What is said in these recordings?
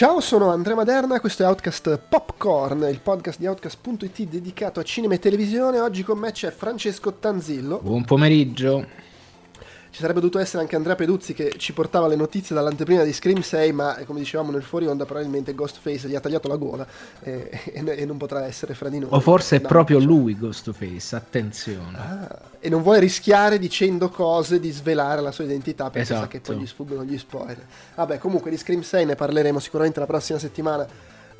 Ciao, sono Andrea Maderna, questo è Outcast Popcorn, il podcast di Outcast.it dedicato a cinema e televisione. Oggi con me c'è Francesco Tanzillo. Buon pomeriggio. Ci sarebbe dovuto essere anche Andrea Peduzzi che ci portava le notizie dall'anteprima di Scream 6, ma come dicevamo nel fuori onda probabilmente Ghostface gli ha tagliato la gola e, e, e non potrà essere fra di noi. O forse è no, proprio cioè. lui Ghostface, attenzione. Ah, e non vuole rischiare dicendo cose di svelare la sua identità perché esatto. sa che poi gli sfuggono gli spoiler. Vabbè, comunque di Scream 6 ne parleremo sicuramente la prossima settimana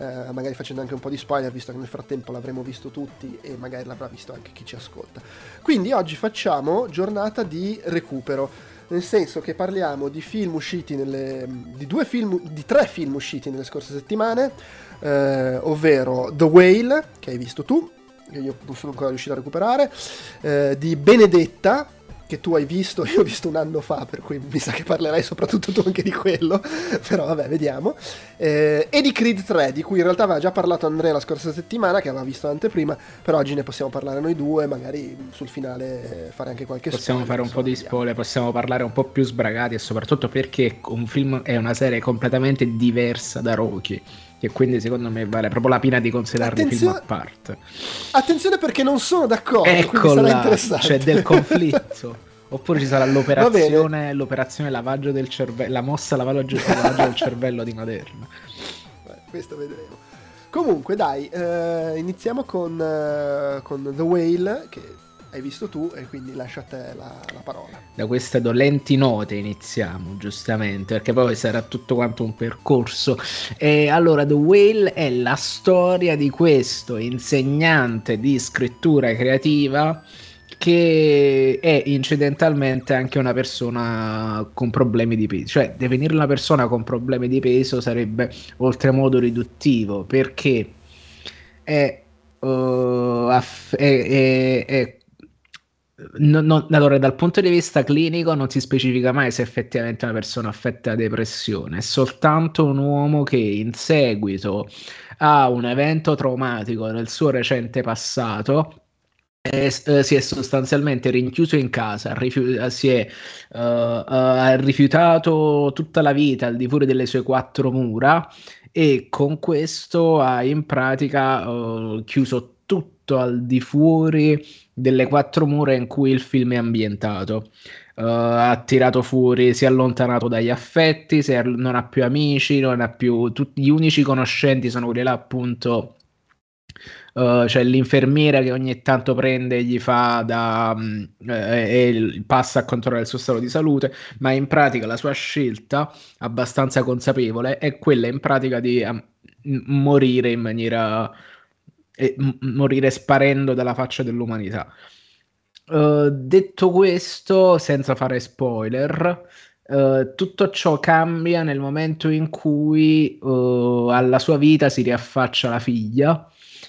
eh, magari facendo anche un po' di spoiler, visto che nel frattempo l'avremo visto tutti e magari l'avrà visto anche chi ci ascolta. Quindi oggi facciamo giornata di recupero. Nel senso che parliamo di film usciti nelle. di film. di tre film usciti nelle scorse settimane, eh, ovvero The Whale, che hai visto tu, che io non sono ancora riuscito a recuperare, eh, di Benedetta, che tu hai visto, io ho visto un anno fa, per cui mi sa che parlerai soprattutto tu anche di quello, però vabbè, vediamo. Eh, e di Creed 3, di cui in realtà aveva già parlato Andrea la scorsa settimana, che aveva visto l'anteprima, però oggi ne possiamo parlare noi due, magari sul finale fare anche qualche possiamo spoiler. Possiamo fare un po' di spoiler, possiamo parlare un po' più sbragati e soprattutto perché un film è una serie completamente diversa da Rocky che quindi secondo me vale proprio la pena di considerarli film a parte. Attenzione perché non sono d'accordo, Eccola, c'è del conflitto. Oppure ci sarà l'operazione, l'operazione lavaggio del cervello, la mossa lavaggio, lavaggio del cervello di Maderna. questo vedremo. Comunque, dai, eh, iniziamo con, eh, con The Whale, che hai visto tu e quindi lascia a te la, la, parola. Da queste dolenti note iniziamo, giustamente, perché poi sarà tutto quanto un percorso. E allora The Whale è la storia di questo insegnante di scrittura creativa che è incidentalmente anche una persona con problemi di peso, cioè definire una persona con problemi di peso sarebbe oltremodo riduttivo perché è, uh, aff- è, è, è No, no, allora, dal punto di vista clinico non si specifica mai se effettivamente una persona affetta da depressione, è soltanto un uomo che in seguito a un evento traumatico nel suo recente passato è, eh, si è sostanzialmente rinchiuso in casa, rifiu- si è uh, uh, rifiutato tutta la vita al di fuori delle sue quattro mura e con questo ha in pratica uh, chiuso tutto al di fuori delle quattro mura in cui il film è ambientato. Uh, ha tirato fuori, si è allontanato dagli affetti, è, non ha più amici, non ha più tutti gli unici conoscenti sono quelli là appunto Uh, c'è l'infermiera che ogni tanto prende e gli fa da um, eh, e passa a controllare il suo stato di salute, ma in pratica la sua scelta abbastanza consapevole è quella in pratica di um, morire in maniera e morire sparendo dalla faccia dell'umanità. Uh, detto questo, senza fare spoiler, uh, tutto ciò cambia nel momento in cui uh, alla sua vita si riaffaccia la figlia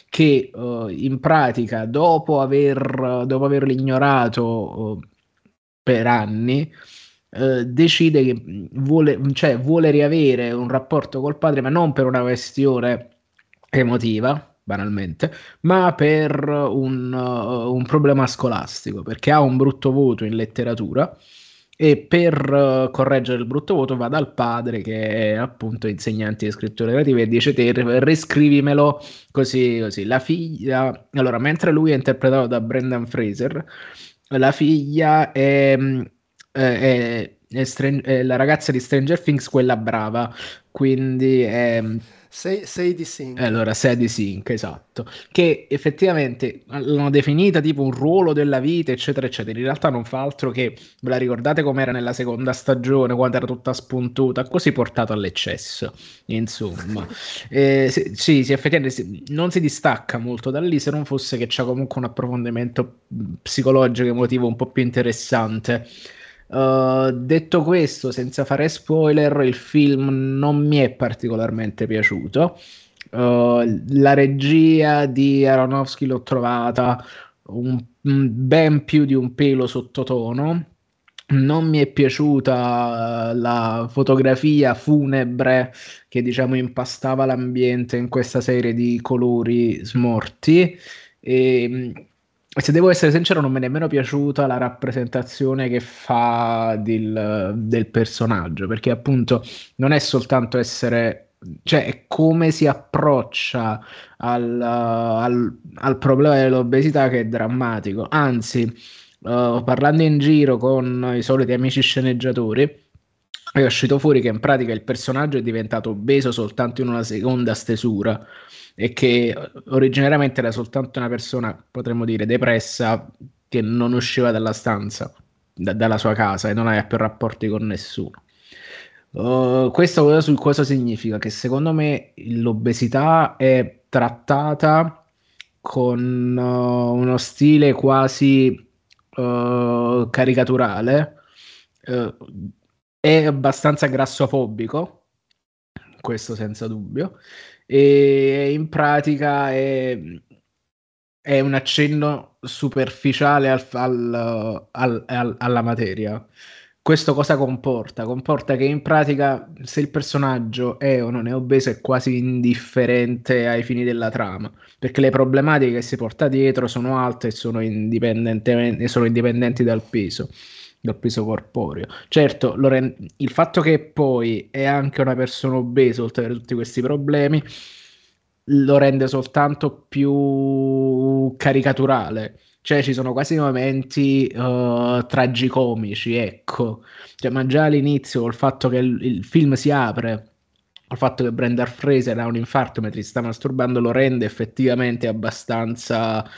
che in pratica dopo, aver, dopo averlo ignorato per anni decide che vuole, cioè, vuole riavere un rapporto col padre ma non per una questione emotiva banalmente, ma per un, uh, un, problema scolastico, perché ha un brutto voto in letteratura e per uh, correggere il brutto voto va dal padre che è appunto insegnante di scrittura creativa e dice te riscrivimelo così così. La figlia, allora mentre lui è interpretato da Brendan Fraser, la figlia è, è, è, è, è la ragazza di Stranger Things, quella brava, quindi è sei, sei di Sync. Eh, allora, sei di Sync, esatto. Che effettivamente l'hanno definita tipo un ruolo della vita, eccetera, eccetera. In realtà non fa altro che, ve la ricordate com'era nella seconda stagione, quando era tutta spuntuta, così portato all'eccesso, insomma. eh, sì, sì, effettivamente sì, non si distacca molto da lì, se non fosse che c'è comunque un approfondimento psicologico emotivo un po' più interessante. Uh, detto questo, senza fare spoiler, il film non mi è particolarmente piaciuto. Uh, la regia di Aronofsky l'ho trovata un, ben più di un pelo sottotono. Non mi è piaciuta la fotografia funebre che diciamo impastava l'ambiente in questa serie di colori smorti. E, se devo essere sincero, non mi è nemmeno piaciuta la rappresentazione che fa del, del personaggio, perché appunto non è soltanto essere cioè è come si approccia al, al, al, problema dell'obesità che è drammatico. Anzi, uh, parlando in giro con i soliti amici sceneggiatori, è uscito fuori che in pratica il personaggio è diventato obeso soltanto in una seconda stesura e che originariamente era soltanto una persona, potremmo dire, depressa che non usciva dalla stanza, da, dalla sua casa e non aveva più rapporti con nessuno. Uh, questo su cosa significa? Che secondo me l'obesità è trattata con uh, uno stile quasi uh, caricaturale, è abbastanza grassofobico, questo senza dubbio, e in pratica è, è un accenno superficiale al, al, al, alla materia questo cosa comporta? Comporta che in pratica se il personaggio è o non è obeso è quasi indifferente ai fini della trama, perché le problematiche che si porta dietro sono alte e sono, sono indipendenti dal peso, dal peso corporeo. Certo, rend- il fatto che poi è anche una persona obesa, oltre a tutti questi problemi, lo rende soltanto più caricaturale cioè, ci sono quasi momenti uh, tragicomici, ecco. Cioè, ma già all'inizio, il fatto che il, il film si apre il fatto che Brenda Fraser ha un infarto mentre si sta masturbando lo rende effettivamente abbastanza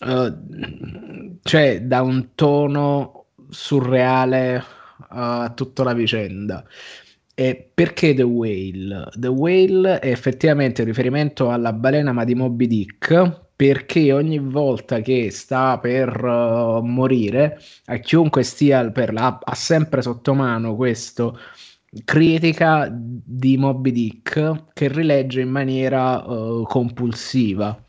uh, cioè da un tono surreale a uh, tutta la vicenda e perché The Whale? The Whale è effettivamente un riferimento alla balena ma di Moby Dick perché ogni volta che sta per uh, morire, a chiunque stia per la, ha sempre sotto mano questo critica di Moby Dick che rilegge in maniera uh, compulsiva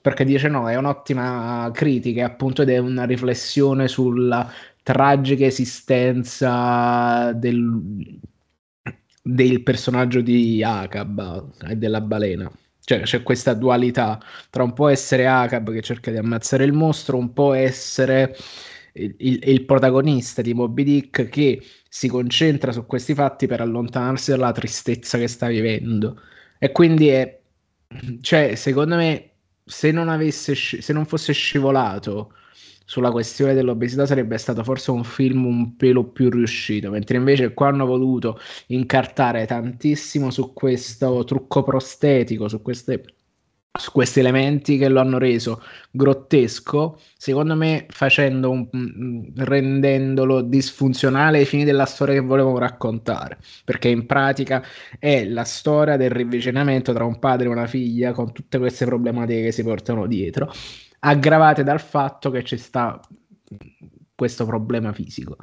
perché dice no, è un'ottima critica appunto ed è una riflessione sulla tragica esistenza del, del personaggio di Akab e della balena. Cioè c'è questa dualità tra un po' essere Akab che cerca di ammazzare il mostro, un po' essere il, il, il, protagonista di Moby Dick che si concentra su questi fatti per allontanarsi dalla tristezza che sta vivendo. E quindi è, cioè, secondo me, se non, avesse, se non fosse scivolato sulla questione dell'obesità sarebbe stato forse un film un pelo più riuscito, mentre invece qua hanno voluto incartare tantissimo su questo trucco prostetico, su queste su questi elementi che lo hanno reso grottesco, secondo me facendo un, mm, rendendolo disfunzionale ai fini della storia che volevamo raccontare, perché in pratica è la storia del rivicinamento tra un padre e una figlia con tutte queste problematiche che si portano dietro aggravate dal fatto che ci sta questo problema fisico.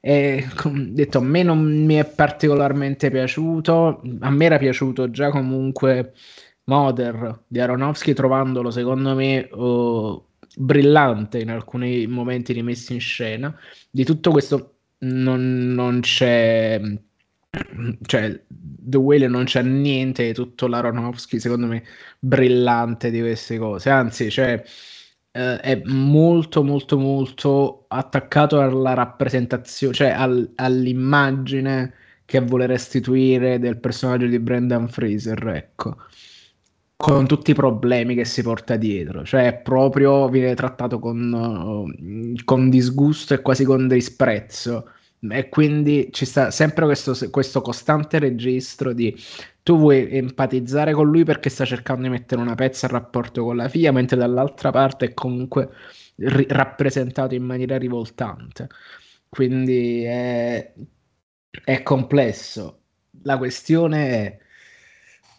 E detto, a me non mi è particolarmente piaciuto, a me era piaciuto già comunque Mother di Aronofsky, trovandolo secondo me uh, brillante in alcuni momenti rimessi in scena. Di tutto questo non, non c'è cioè The Whale non c'è niente di tutto l'Aronofsky secondo me brillante di queste cose anzi cioè eh, è molto molto molto attaccato alla rappresentazione, cioè al, all'immagine che vuole restituire del personaggio di Brendan Fraser, ecco, con tutti i problemi che si porta dietro, cioè proprio viene trattato con, con disgusto e quasi con disprezzo. E quindi ci sta sempre questo, questo costante registro di tu vuoi empatizzare con lui perché sta cercando di mettere una pezza al rapporto con la figlia, mentre dall'altra parte è comunque ri- rappresentato in maniera rivoltante. Quindi è, è complesso. La questione è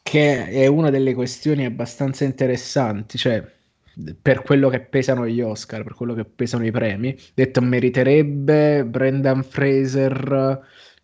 che è una delle questioni abbastanza interessanti, cioè per quello che pesano gli Oscar, per quello che pesano i premi. Detto, meriterebbe Brendan Fraser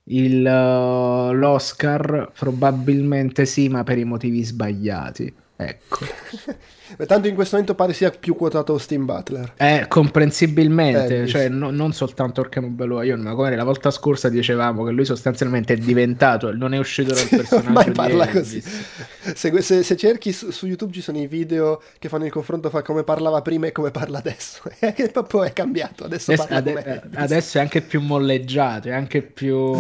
il, uh, l'Oscar? Probabilmente sì, ma per i motivi sbagliati. Ecco. Tanto in questo momento pare sia più quotato Austin Butler. Eh, comprensibilmente, eh, cioè no, non soltanto perché non bello io, ma come la volta scorsa dicevamo che lui sostanzialmente è diventato, non è uscito dal personaggio parla così. Se, se, se, cerchi su, su, YouTube ci sono i video che fanno il confronto fra come parlava prima e come parla adesso. che proprio è cambiato, adesso, adesso, ade- adesso è anche più molleggiato, è anche più...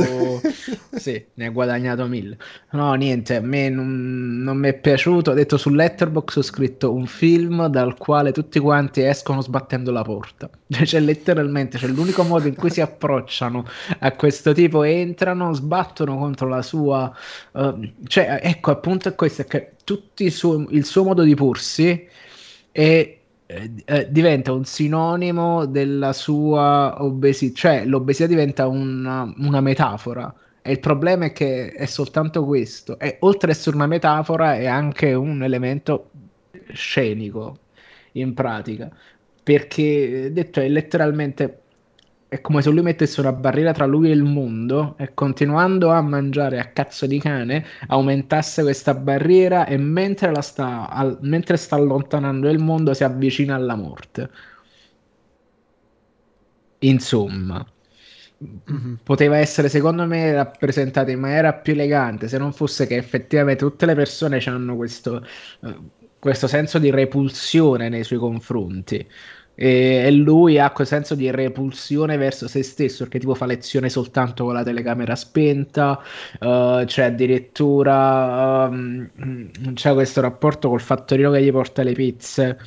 sì, ne ha guadagnato mille. No, niente, a me non, non mi è piaciuto, ho detto su su Letterbox ho scritto un film dal quale tutti quanti escono sbattendo la porta. Cioè, letteralmente, cioè, l'unico modo in cui si approcciano a questo tipo, entrano, sbattono contro la sua... Uh, cioè, ecco, appunto è questo, è che tutti il suo, il suo modo di porsi è eh, eh, diventa un sinonimo della sua obesità, cioè l'obesità diventa una, una metafora e il problema è che è soltanto questo. E oltre ad essere una metafora, è anche un elemento scenico in pratica. Perché detto è letteralmente è come se lui mettesse una barriera tra lui e il mondo e continuando a mangiare a cazzo di cane aumentasse questa barriera e mentre, sta, al, mentre sta allontanando il mondo si avvicina alla morte. Insomma, Mm-hmm. poteva essere secondo me rappresentata in maniera più elegante se non fosse che effettivamente tutte le persone hanno questo, uh, questo senso di repulsione nei suoi confronti e, lui ha quel senso di repulsione verso se stesso perché tipo fa lezione soltanto con la telecamera spenta uh, c'è addirittura um, c'è questo rapporto col fattorino che gli porta le pizze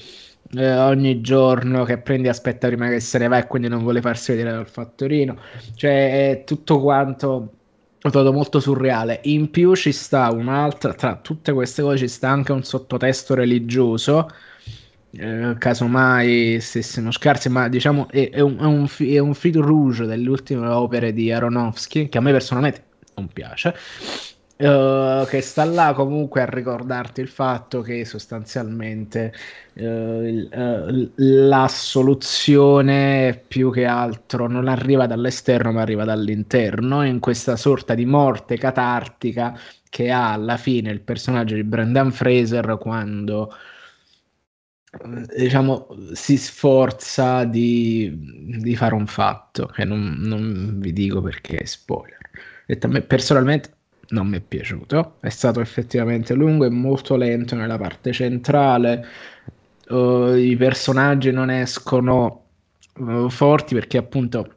eh, ogni giorno che prendi aspetta prima che se ne va e quindi non vuole farsi vedere dal fattorino. Cioè è tutto quanto trovato molto surreale. In più ci sta un'altra, tra tutte queste cose ci sta anche un sottotesto religioso. Eh, casomai stessimo scarsi, ma diciamo è, è, un, è, un, è un fil rouge delle ultime opere di Aronofsky che a me personalmente non piace Uh, che sta là comunque a ricordarti il fatto che sostanzialmente uh, la soluzione più che altro non arriva dall'esterno ma arriva dall'interno in questa sorta di morte catartica che ha alla fine il personaggio di Brendan Fraser quando diciamo si sforza di, di fare un fatto che non, non vi dico perché è spoiler. Detto a me personalmente non mi è piaciuto, è stato effettivamente lungo e molto lento nella parte centrale, uh, i personaggi non escono uh, forti perché appunto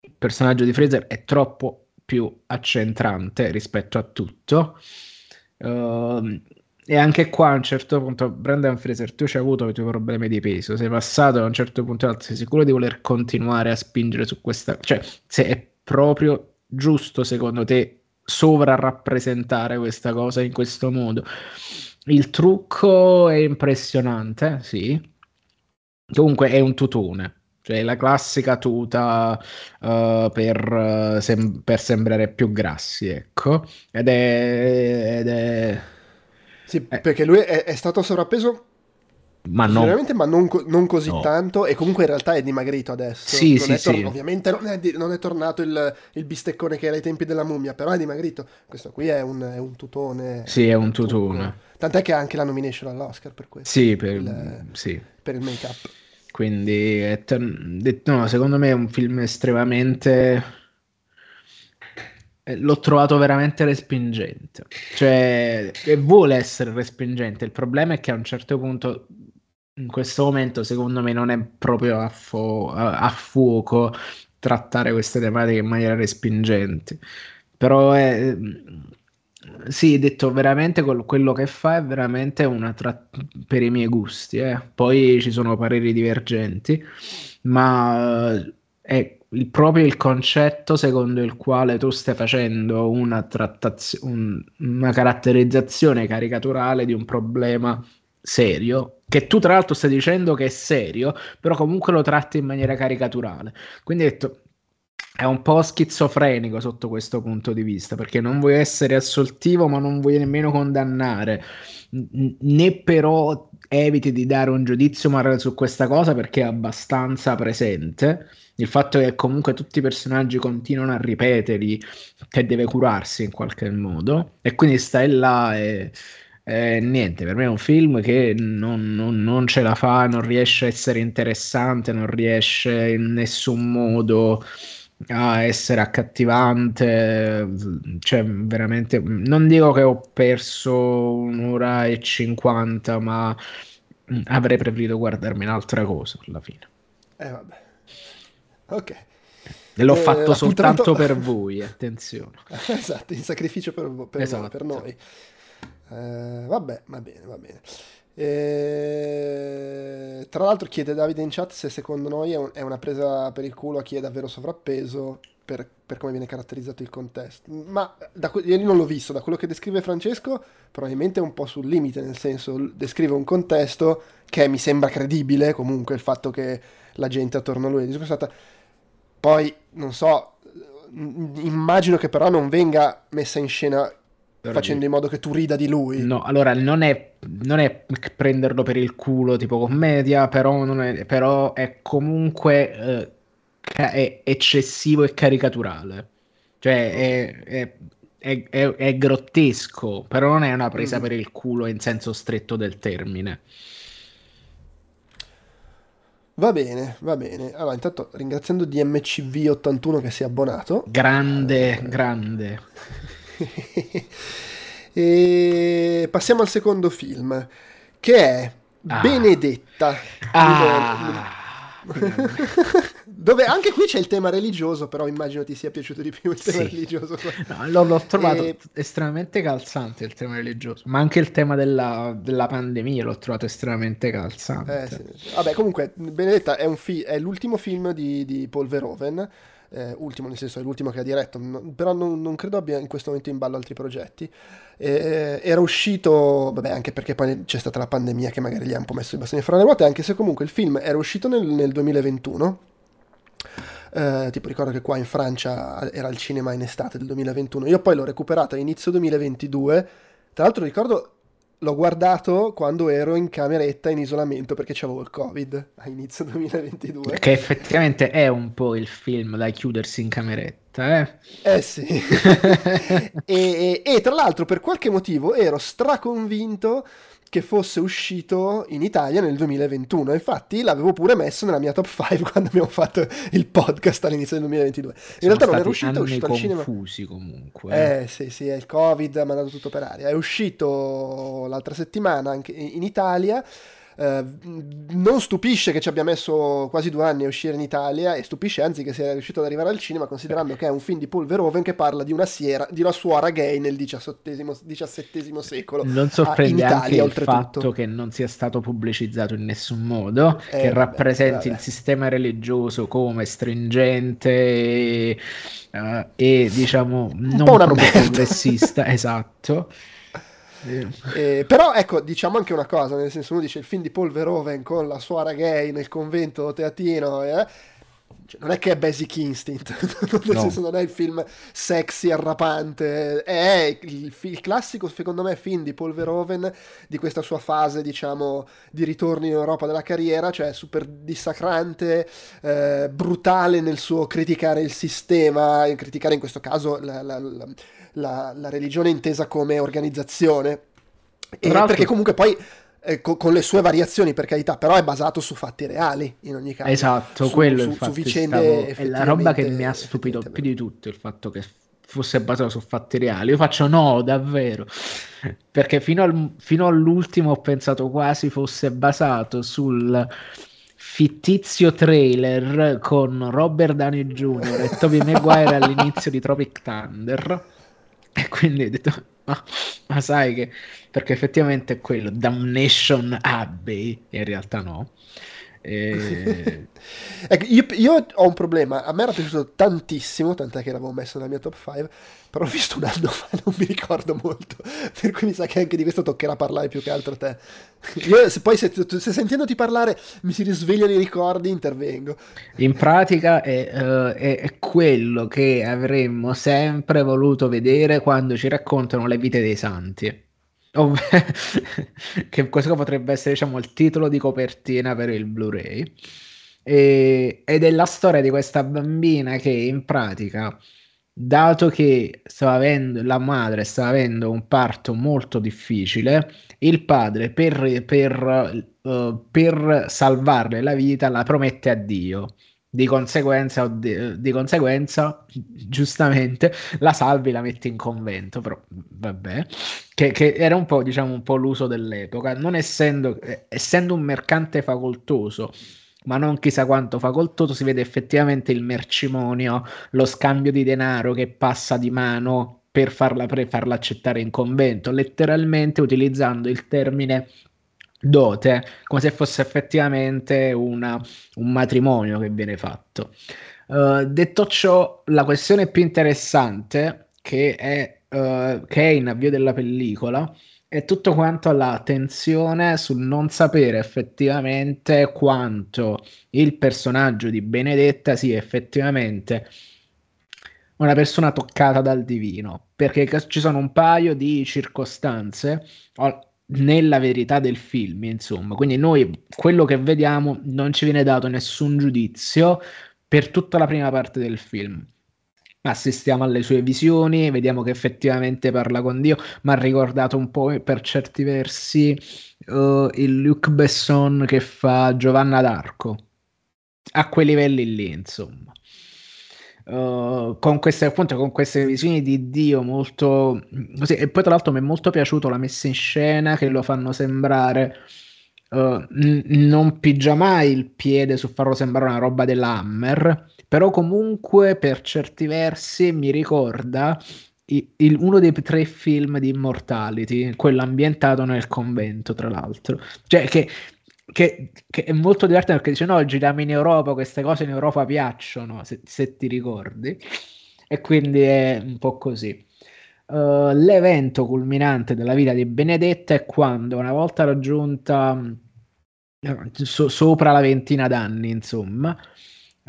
il personaggio di Fraser è troppo più accentrante rispetto a tutto. Uh, e anche qua a un certo punto, Brandon Fraser, tu hai avuto i tuoi problemi di peso, sei passato a un certo punto sei sicuro di voler continuare a spingere su questa... cioè se è proprio giusto secondo te sovrarappresentare questa cosa in questo modo. Il trucco è impressionante, sì. Comunque è un tutone, cioè la classica tuta uh, per, uh, sem- per, sembrare più grassi, ecco. Ed è... Ed è... Sì, eh. perché lui è, è stato sovrappeso ma non... ma non, non così no. tanto e comunque in realtà è dimagrito adesso. Sì, non sì, tor- sì. Ovviamente non è, di- non è tornato il, il, bisteccone che era ai tempi della mummia, però è dimagrito. Questo qui è un, è un tutone. Sì, è un tutone. Tant'è che ha anche la nomination all'Oscar per questo. Sì, per il, sì. per il make-up. Quindi, no, secondo me è un film estremamente eh, l'ho trovato veramente respingente. Cioè, vuole essere respingente. Il problema è che a un certo punto in questo momento secondo me non è proprio a, fo- a fuoco trattare queste tematiche in maniera respingente. Però è, sì, detto veramente quello che fa è veramente una tra- per i miei gusti. Eh. Poi ci sono pareri divergenti, ma è il, proprio il concetto secondo il quale tu stai facendo una, trattazio- un- una caratterizzazione caricaturale di un problema serio, che tu tra l'altro stai dicendo che è serio, però comunque lo tratti in maniera caricaturale. Quindi ho detto, è un po' schizofrenico sotto questo punto di vista, perché non vuoi essere assoltivo, ma non vuoi nemmeno condannare, né però eviti di dare un giudizio morale su questa cosa perché è abbastanza presente. Il fatto che comunque tutti i personaggi continuano a ripetergli che deve curarsi in qualche modo, e quindi stai là e Eh, niente, per me è un film che non, non, non, ce la fa, non riesce a essere interessante, non riesce in nessun modo a essere accattivante. Cioè, veramente, non dico che ho perso un'ora e cinquanta, ma avrei preferito guardarmi un'altra cosa alla fine. Eh, vabbè. Ok. E l'ho eh, fatto soltanto per voi, attenzione. esatto, in sacrificio per, per, esatto. per noi. Eh, vabbè, va bene, va bene. Eh, tra l'altro chiede Davide in chat se secondo noi è, un, è, una presa per il culo a chi è davvero sovrappeso per, per come viene caratterizzato il contesto. Ma da, io non l'ho visto, da quello che descrive Francesco probabilmente è un po' sul limite, nel senso descrive un contesto che mi sembra credibile, comunque il fatto che la gente attorno a lui è disgustata. Poi, non so, immagino che però non venga messa in scena facendo in modo che tu rida di lui. No, allora non è, non è prenderlo per il culo tipo commedia, però, è, però è comunque eh, è eccessivo e caricaturale. Cioè è, è, è, è, grottesco, però non è una presa mm. per il culo in senso stretto del termine. Va bene, va bene. Allora, intanto ringraziando DMCV81 che si è abbonato. Grande, eh, grande. e passiamo al secondo film, che è ah. Benedetta. Ah. Dove anche qui c'è il tema religioso, però immagino ti sia piaciuto di più il tema sì. religioso. No, l'ho, trovato e... estremamente calzante il tema religioso, ma anche il tema della, della pandemia l'ho trovato estremamente calzante. Eh, sì. Vabbè, comunque, Benedetta è, fi- è l'ultimo film di, di Paul Verhoeven eh, ultimo, nel senso è l'ultimo che ha diretto, no, però non, non, credo abbia in questo momento in ballo altri progetti. Eh, era uscito, vabbè, anche perché poi c'è stata la pandemia che magari gli ha un po' messo i bastoni fra le ruote, anche se comunque il film era uscito nel, nel 2021. Eh, tipo ricordo che qua in Francia era al cinema in estate del 2021 io poi l'ho recuperata a inizio 2022 tra l'altro ricordo l'ho guardato quando ero in cameretta in isolamento perché c'avevo il covid a inizio 2022 che effettivamente è un po' il film da chiudersi in cameretta eh, eh sì. E, e, e tra l'altro per qualche motivo ero straconvinto che fosse uscito in Italia nel 2021. Infatti l'avevo pure messo nella mia top 5 quando abbiamo fatto il podcast all'inizio del 2022. In Sono realtà non era uscito, è uscito al cinema. confusi comunque. Eh. eh sì, sì, è il Covid ha mandato tutto per aria. È uscito l'altra settimana anche in Italia eh, non stupisce che ci abbia messo quasi due anni a uscire in Italia e stupisce anzi che sia riuscito ad arrivare al cinema considerando che è un film di Paul Verhoeven che parla di una, siera, di una suora gay nel XVII secolo. Non sorprende Italia, anche il oltretutto. fatto che non sia stato pubblicizzato in nessun modo, eh, che rappresenti vabbè. il sistema religioso come stringente e, uh, e diciamo non proprio merda. progressista, esatto. Eh, però ecco, diciamo anche una cosa, nel senso uno dice il film di Paul Verhoeven con la suora gay nel convento teatino, eh? Cioè, non è che è Basic Instinct, nel no. senso non è il film sexy, arrapante, è il, il, classico secondo me film di Paul Verhoeven di questa sua fase diciamo di ritorno in Europa della carriera, cioè super dissacrante, eh, brutale nel suo criticare il sistema, criticare in questo caso la, la, la la, la religione intesa come organizzazione. E, perché comunque poi eh, con, con, le sue variazioni per carità, però è basato su fatti reali in ogni caso. Esatto, su, quello su, su vicende stavo... è la roba che mi ha stupito più di tutto il fatto che fosse basato su fatti reali. Io faccio no, davvero, perché fino, al, fino all'ultimo ho pensato quasi fosse basato sul fittizio trailer con Robert Downey Jr. e Tobey Maguire all'inizio di Tropic Thunder e quindi ho detto, ma, ma sai che... Perché effettivamente è quello, Damnation Abbey, in realtà no. E... ecco, io, io, ho un problema. A me era piaciuto tantissimo, tant'è che l'avevo messo nella mia top 5. Però ho visto un anno fa, non mi ricordo molto. Per cui mi sa che anche di questo toccherà parlare più che altro a te. Io, se poi se, se sentendoti parlare mi si risvegliano i ricordi, intervengo. In pratica è, uh, è, è quello che avremmo sempre voluto vedere quando ci raccontano le vite dei santi. che questo potrebbe essere diciamo il titolo di copertina per il Blu-ray e, ed è la storia di questa bambina che in pratica dato che avendo, la madre stava avendo un parto molto difficile, il padre per, per, uh, per salvarle la vita la promette a Dio. Di conseguenza, di, di conseguenza, giustamente, la salvi la mette in convento, però vabbè, che, che, era un po', diciamo, un po' l'uso dell'epoca, non essendo, eh, essendo un mercante facoltoso, ma non chissà quanto facoltoso, si vede effettivamente il mercimonio, lo scambio di denaro che passa di mano per farla, per farla accettare in convento, letteralmente utilizzando il termine dote come se fosse effettivamente una, un matrimonio che viene fatto. Uh, detto ciò, la questione più interessante che è, uh, che è in avvio della pellicola è tutto quanto la tensione sul non sapere effettivamente quanto il personaggio di Benedetta sia effettivamente una persona toccata dal divino, perché ci sono un paio di circostanze nella verità del film, insomma. Quindi noi quello che vediamo non ci viene dato nessun giudizio per tutta la prima parte del film assistiamo alle sue visioni, vediamo che effettivamente parla con Dio, ma ha ricordato un po' per certi versi uh, il Luc Besson che fa Giovanna d'Arco, a quei livelli lì, insomma. Uh, con queste appunto con queste visioni di Dio molto così e poi tra l'altro mi è molto piaciuto la messa in scena che lo fanno sembrare uh, n- non pigia mai il piede su farlo sembrare una roba dell'Hammer però comunque per certi versi mi ricorda il, il, uno dei tre film di Immortality, quello ambientato nel convento, tra l'altro. Cioè, che, che, che è molto divertente perché dice: No, giriamo in Europa, queste cose in Europa piacciono, se, se ti ricordi. E quindi è un po' così. Uh, l'evento culminante della vita di Benedetta è quando, una volta raggiunta so, sopra la ventina d'anni, insomma,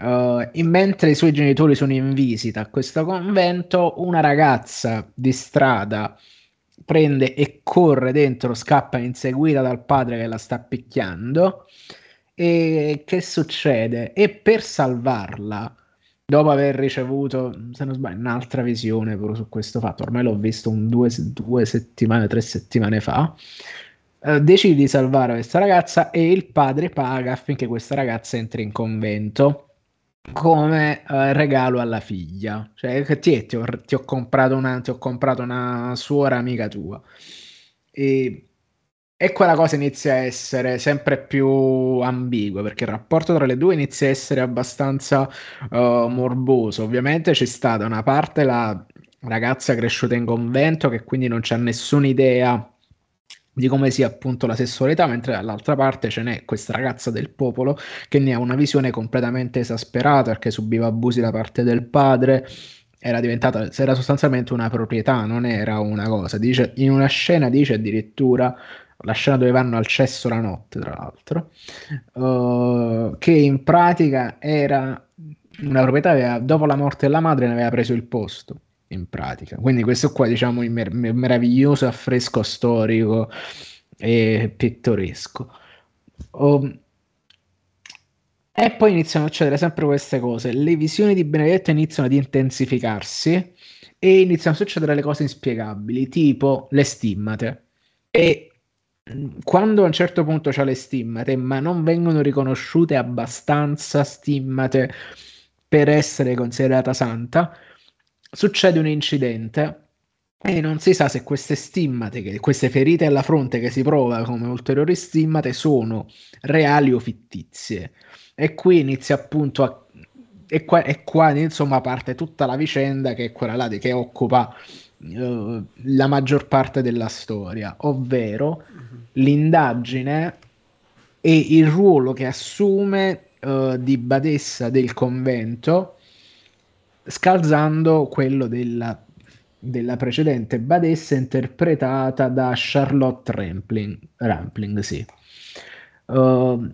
Uh, mentre i suoi genitori sono in visita a questo convento, una ragazza di strada prende e corre dentro, scappa inseguita dal padre che la sta picchiando. E che succede? E per salvarla, dopo aver ricevuto, se non sbaglio, un'altra visione pure su questo fatto, ormai l'ho visto un due, due settimane, tre settimane fa, Uh, decide di salvare questa ragazza e il padre paga affinché questa ragazza entri in convento come uh, regalo alla figlia. Cioè, ti, ti, ho, ti, ho comprato una, ti ho comprato una suora amica tua. E, e quella cosa inizia a essere sempre più ambigua perché il rapporto tra le due inizia a essere abbastanza uh, morboso. Ovviamente c'è stata una parte la ragazza cresciuta in convento che quindi non c'ha nessuna idea di come sia appunto la sessualità, mentre dall'altra parte ce n'è questa ragazza del popolo che ne ha una visione completamente esasperata perché subiva abusi da parte del padre, era diventata, era sostanzialmente una proprietà, non era una cosa. Dice, in una scena dice addirittura, la scena dove vanno al cesso la notte, tra l'altro, uh, che in pratica era una proprietà, aveva, dopo la morte della madre ne aveva preso il posto in pratica. Quindi questo qua diciamo il mer- meraviglioso affresco storico e pittoresco. Um, e poi iniziano a succedere sempre queste cose. Le visioni di Benedetto iniziano ad intensificarsi e iniziano a succedere le cose inspiegabili, tipo le stimmate. E mm, quando a un certo punto c'è le stimmate, ma non vengono riconosciute abbastanza stimmate per essere considerata santa, succede un incidente e non si sa se queste stimmate, queste ferite alla fronte che si prova come ulteriori stimmate sono reali o fittizie. E qui inizia appunto a... E qua, e qua insomma parte tutta la vicenda che è quella là di, che occupa uh, la maggior parte della storia, ovvero uh-huh. l'indagine e il ruolo che assume uh, di badessa del convento scalzando quello della, della precedente badessa interpretata da Charlotte Rampling, Rampling sì. Uh,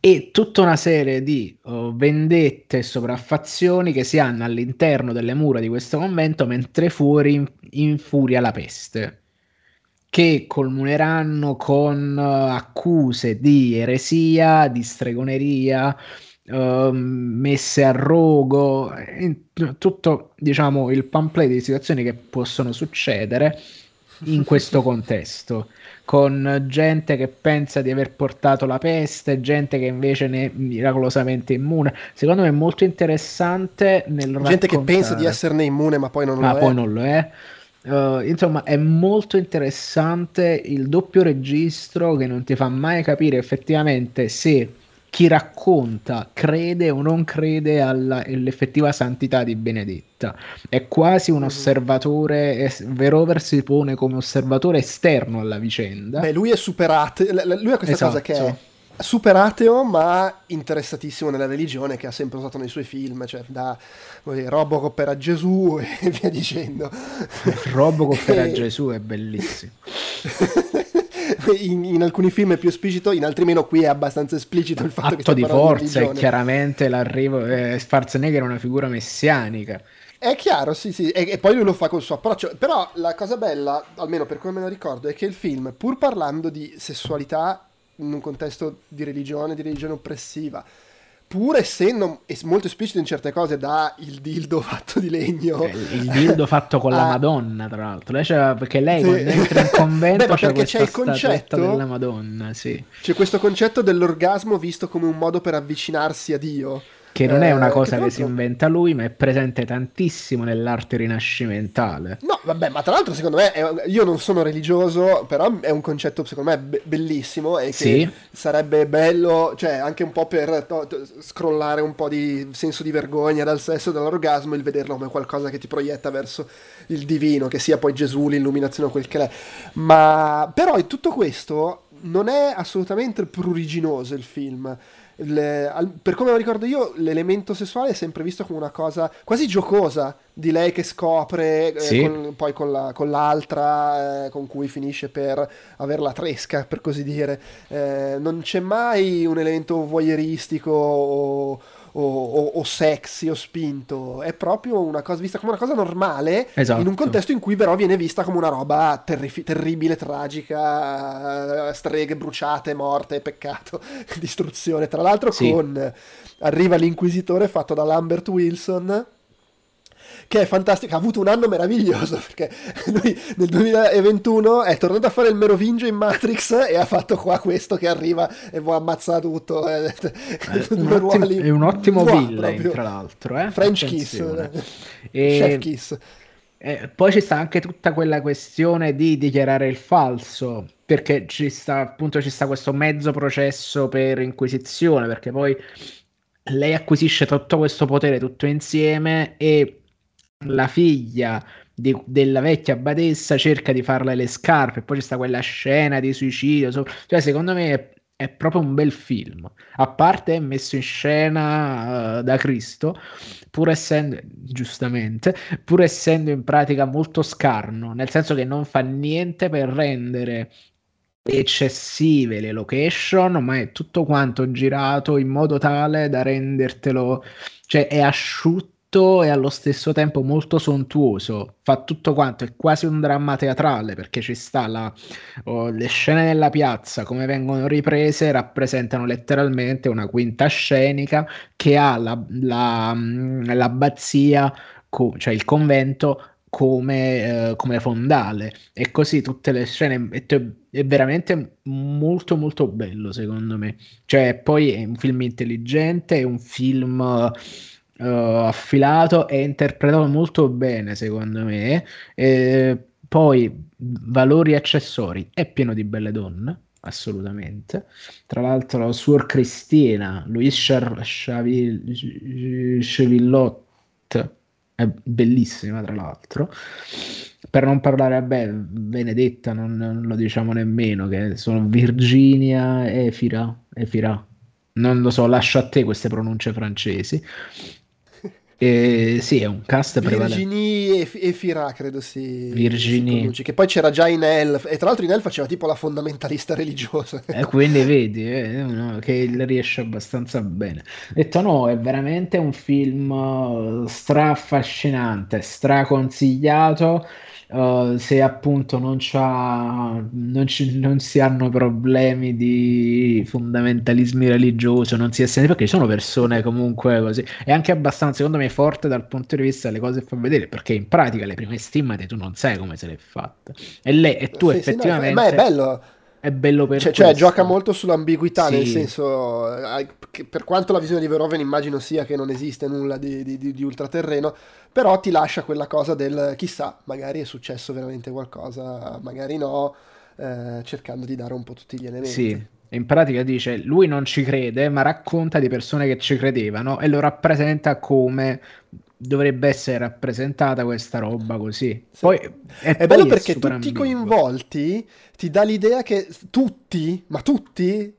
e tutta una serie di uh, vendette e sopraffazioni che si hanno all'interno delle mura di questo convento mentre fuori infuria la peste che culmineranno con uh, accuse di eresia, di stregoneria, uh, messe a rogo, tutto diciamo il pamphlet di situazioni che possono succedere in questo contesto con gente che pensa di aver portato la peste, gente che invece ne è miracolosamente immune. Secondo me è molto interessante nel gente raccontare... che pensa di esserne immune ma poi non ma lo poi è. Non lo è. Uh, insomma, è molto interessante il doppio registro che non ti fa mai capire effettivamente se chi racconta crede o non crede alla, all'effettiva santità di Benedetta. È quasi un mm. osservatore, es- Verover si pone come osservatore esterno alla vicenda. Beh, lui è superato, lui ha questa esatto. cosa che è super ateo ma interessatissimo nella religione che ha sempre usato nei suoi film, cioè da dire, Robocop era Gesù e via dicendo. Robocop era Gesù è bellissimo. in, in, alcuni film è più esplicito, in altri meno. Qui è abbastanza esplicito il fatto Atto che di forza di e chiaramente l'arrivo. Eh, Schwarzenegger è una figura messianica. È chiaro, sì, sì, e, e, poi lui lo fa col suo approccio. Però la cosa bella, almeno per come me lo ricordo, è che il film, pur parlando di sessualità in un contesto di religione, di religione oppressiva, pur essendo molto esplicito in certe cose da il dildo fatto di legno. Eh, il dildo fatto con la Madonna tra l'altro. Lei perché lei sì. entra in convento Beh, c'è, c'è il concetto? della Madonna sì. c'è questo concetto dell'orgasmo visto come un modo per avvicinarsi a Dio che non è una eh, cosa che, che si inventa lui, ma è presente tantissimo nell'arte rinascimentale. No, vabbè, ma tra l'altro secondo me, è, io non sono religioso, però è un concetto secondo me be- bellissimo e che sì. sarebbe bello, cioè anche un po' per to- to- scrollare un po' di senso di vergogna dal sesso e dall'orgasmo, il vederlo come qualcosa che ti proietta verso il divino, che sia poi Gesù, l'illuminazione o quel che è. Ma però in tutto questo non è assolutamente pruriginoso il film le, al, per come lo ricordo io, l'elemento sessuale è sempre visto come una cosa quasi giocosa di lei che scopre, eh, sì. eh, con, poi con, la, con l'altra, eh, con cui finisce per avere la tresca, per così dire. Eh, non c'è mai un elemento voyeuristico o o, o, o, sexy o spinto, è proprio una cosa vista come una cosa normale esatto. in un contesto in cui però viene vista come una roba terrif- terribile, tragica, streghe bruciate, morte, peccato, distruzione. Tra l'altro sì. con arriva l'inquisitore fatto da Lambert Wilson che è fantastico, ha avuto un anno meraviglioso perché lui nel 2021 è tornato a fare il Merovingio in Matrix e ha fatto qua questo che arriva e vuoi ammazzare tutto. Eh, è, un ottimo, è un ottimo villain, tra l'altro. Eh? French Attenzione. Kiss, e... Chef Kiss. Eh, poi ci sta anche tutta quella questione di dichiarare il falso, perché ci sta appunto ci sta questo mezzo processo per inquisizione, perché poi lei acquisisce tutto questo potere tutto insieme e la figlia di, della vecchia badessa cerca di farle le scarpe, poi c'è sta quella scena di suicidio, so, cioè secondo me è, è, proprio un bel film, a parte è messo in scena uh, da Cristo, pur essendo, giustamente, pur essendo in pratica molto scarno, nel senso che non fa niente per rendere eccessive le location, ma è tutto quanto girato in modo tale da rendertelo, cioè è asciutto e allo stesso tempo molto sontuoso. Fa tutto quanto, è quasi un dramma teatrale perché ci sta la, oh, le scene nella piazza, come vengono riprese, rappresentano letteralmente una quinta scenica che ha la, la, mm, l'abbazia, cioè il convento come, eh, come, fondale e così tutte le scene è, è, veramente molto molto bello secondo me cioè poi è un film intelligente è un film uh, affilato e interpretato molto bene, secondo me. E poi valori accessori, è pieno di belle donne, assolutamente. Tra l'altro, Suor Cristina, Louise Chevillot, è bellissima, tra l'altro. Per non parlare, vabbè, Benedetta, non, non lo diciamo nemmeno, che sono Virginia e Fira, e Fira. Non lo so, lascio a te queste pronunce francesi. Eh, sì, è un cast prevalente. Virginie e, e Fira, credo si. Virginie. Si che poi c'era già in Elf. E tra l'altro in Elf faceva tipo la fondamentalista religiosa. Eh, quindi vedi eh, no, che riesce abbastanza bene. Detto no, è veramente un film uh, stra affascinante, straconsigliato. Uh, se appunto non, non, ci, non, si hanno problemi di fondamentalismi religiosi, non si è sentito perché ci sono persone comunque così. È anche abbastanza, secondo me, forte dal punto di vista delle cose che fa vedere, perché in pratica le prime stimmate tu non sai come se le è fatta. E lei e tu sì, effettivamente... Sì, no, ma è bello è bello per cioè, cioè, gioca molto sull'ambiguità, sì. nel senso, che per quanto la visione di Verhoeven immagino sia che non esiste nulla di, di, di, di, ultraterreno, però ti lascia quella cosa del chissà, magari è successo veramente qualcosa, magari no, eh, cercando di dare un po' tutti gli elementi. Sì, in pratica dice lui non ci crede, ma racconta di persone che ci credevano e lo rappresenta come dovrebbe essere rappresentata questa roba così. Sì. Poi, è poi bello perché tutti i coinvolti ti dà l'idea che tutti, ma tutti,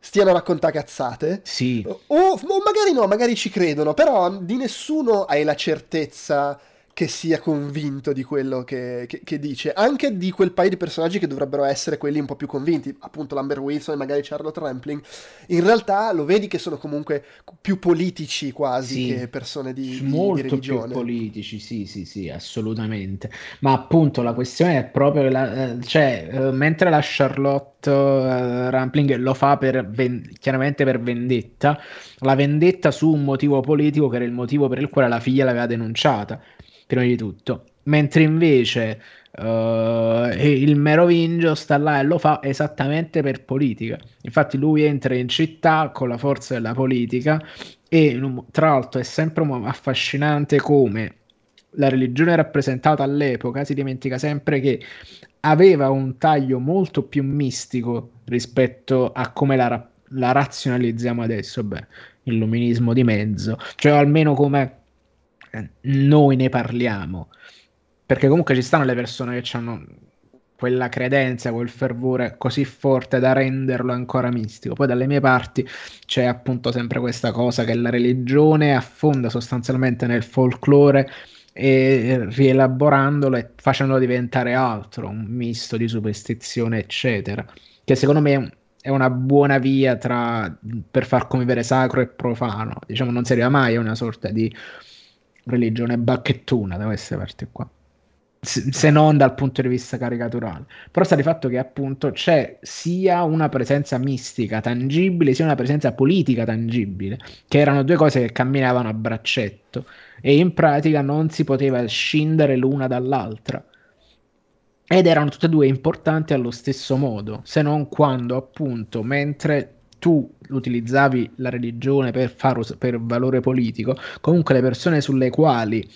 stiano a raccontare cazzate. Sì. O, o magari no, magari ci credono, però di nessuno hai la certezza che sia convinto di quello che, che, che, dice, anche di quel paio di personaggi che dovrebbero essere quelli un po' più convinti, appunto Lambert Wilson e magari Charlotte Rampling, in realtà lo vedi che sono comunque più politici quasi sì, che persone di, molto di religione. più politici, sì, sì, sì, assolutamente. Ma appunto la questione è proprio, la, eh, cioè, uh, mentre la Charlotte uh, Rampling lo fa per ven- chiaramente per vendetta, la vendetta su un motivo politico che era il motivo per il quale la figlia l'aveva denunciata prima di tutto. Mentre invece uh, il Merovingio sta là e lo fa esattamente per politica. Infatti lui entra in città con la forza della politica e tra l'altro è sempre affascinante come la religione rappresentata all'epoca si dimentica sempre che aveva un taglio molto più mistico rispetto a come la, la razionalizziamo adesso. Beh, illuminismo di mezzo, cioè almeno come noi ne parliamo. Perché comunque ci stanno le persone che hanno quella credenza, quel fervore così forte da renderlo ancora mistico. Poi dalle mie parti c'è appunto sempre questa cosa che la religione affonda sostanzialmente nel folklore e rielaborandolo e facendolo diventare altro, un misto di superstizione, eccetera. Che secondo me è una buona via tra, per far convivere sacro e profano. Diciamo, non si arriva mai a una sorta di religione bacchettuna da queste parti qua se non dal punto di vista caricaturale. Però sta di fatto che appunto c'è sia una presenza mistica tangibile, sia una presenza politica tangibile, che erano due cose che camminavano a braccetto e in pratica non si poteva scindere l'una dall'altra. Ed erano tutte e due importanti allo stesso modo, se non quando appunto mentre tu utilizzavi la religione per, faro, per valore politico, comunque le persone sulle quali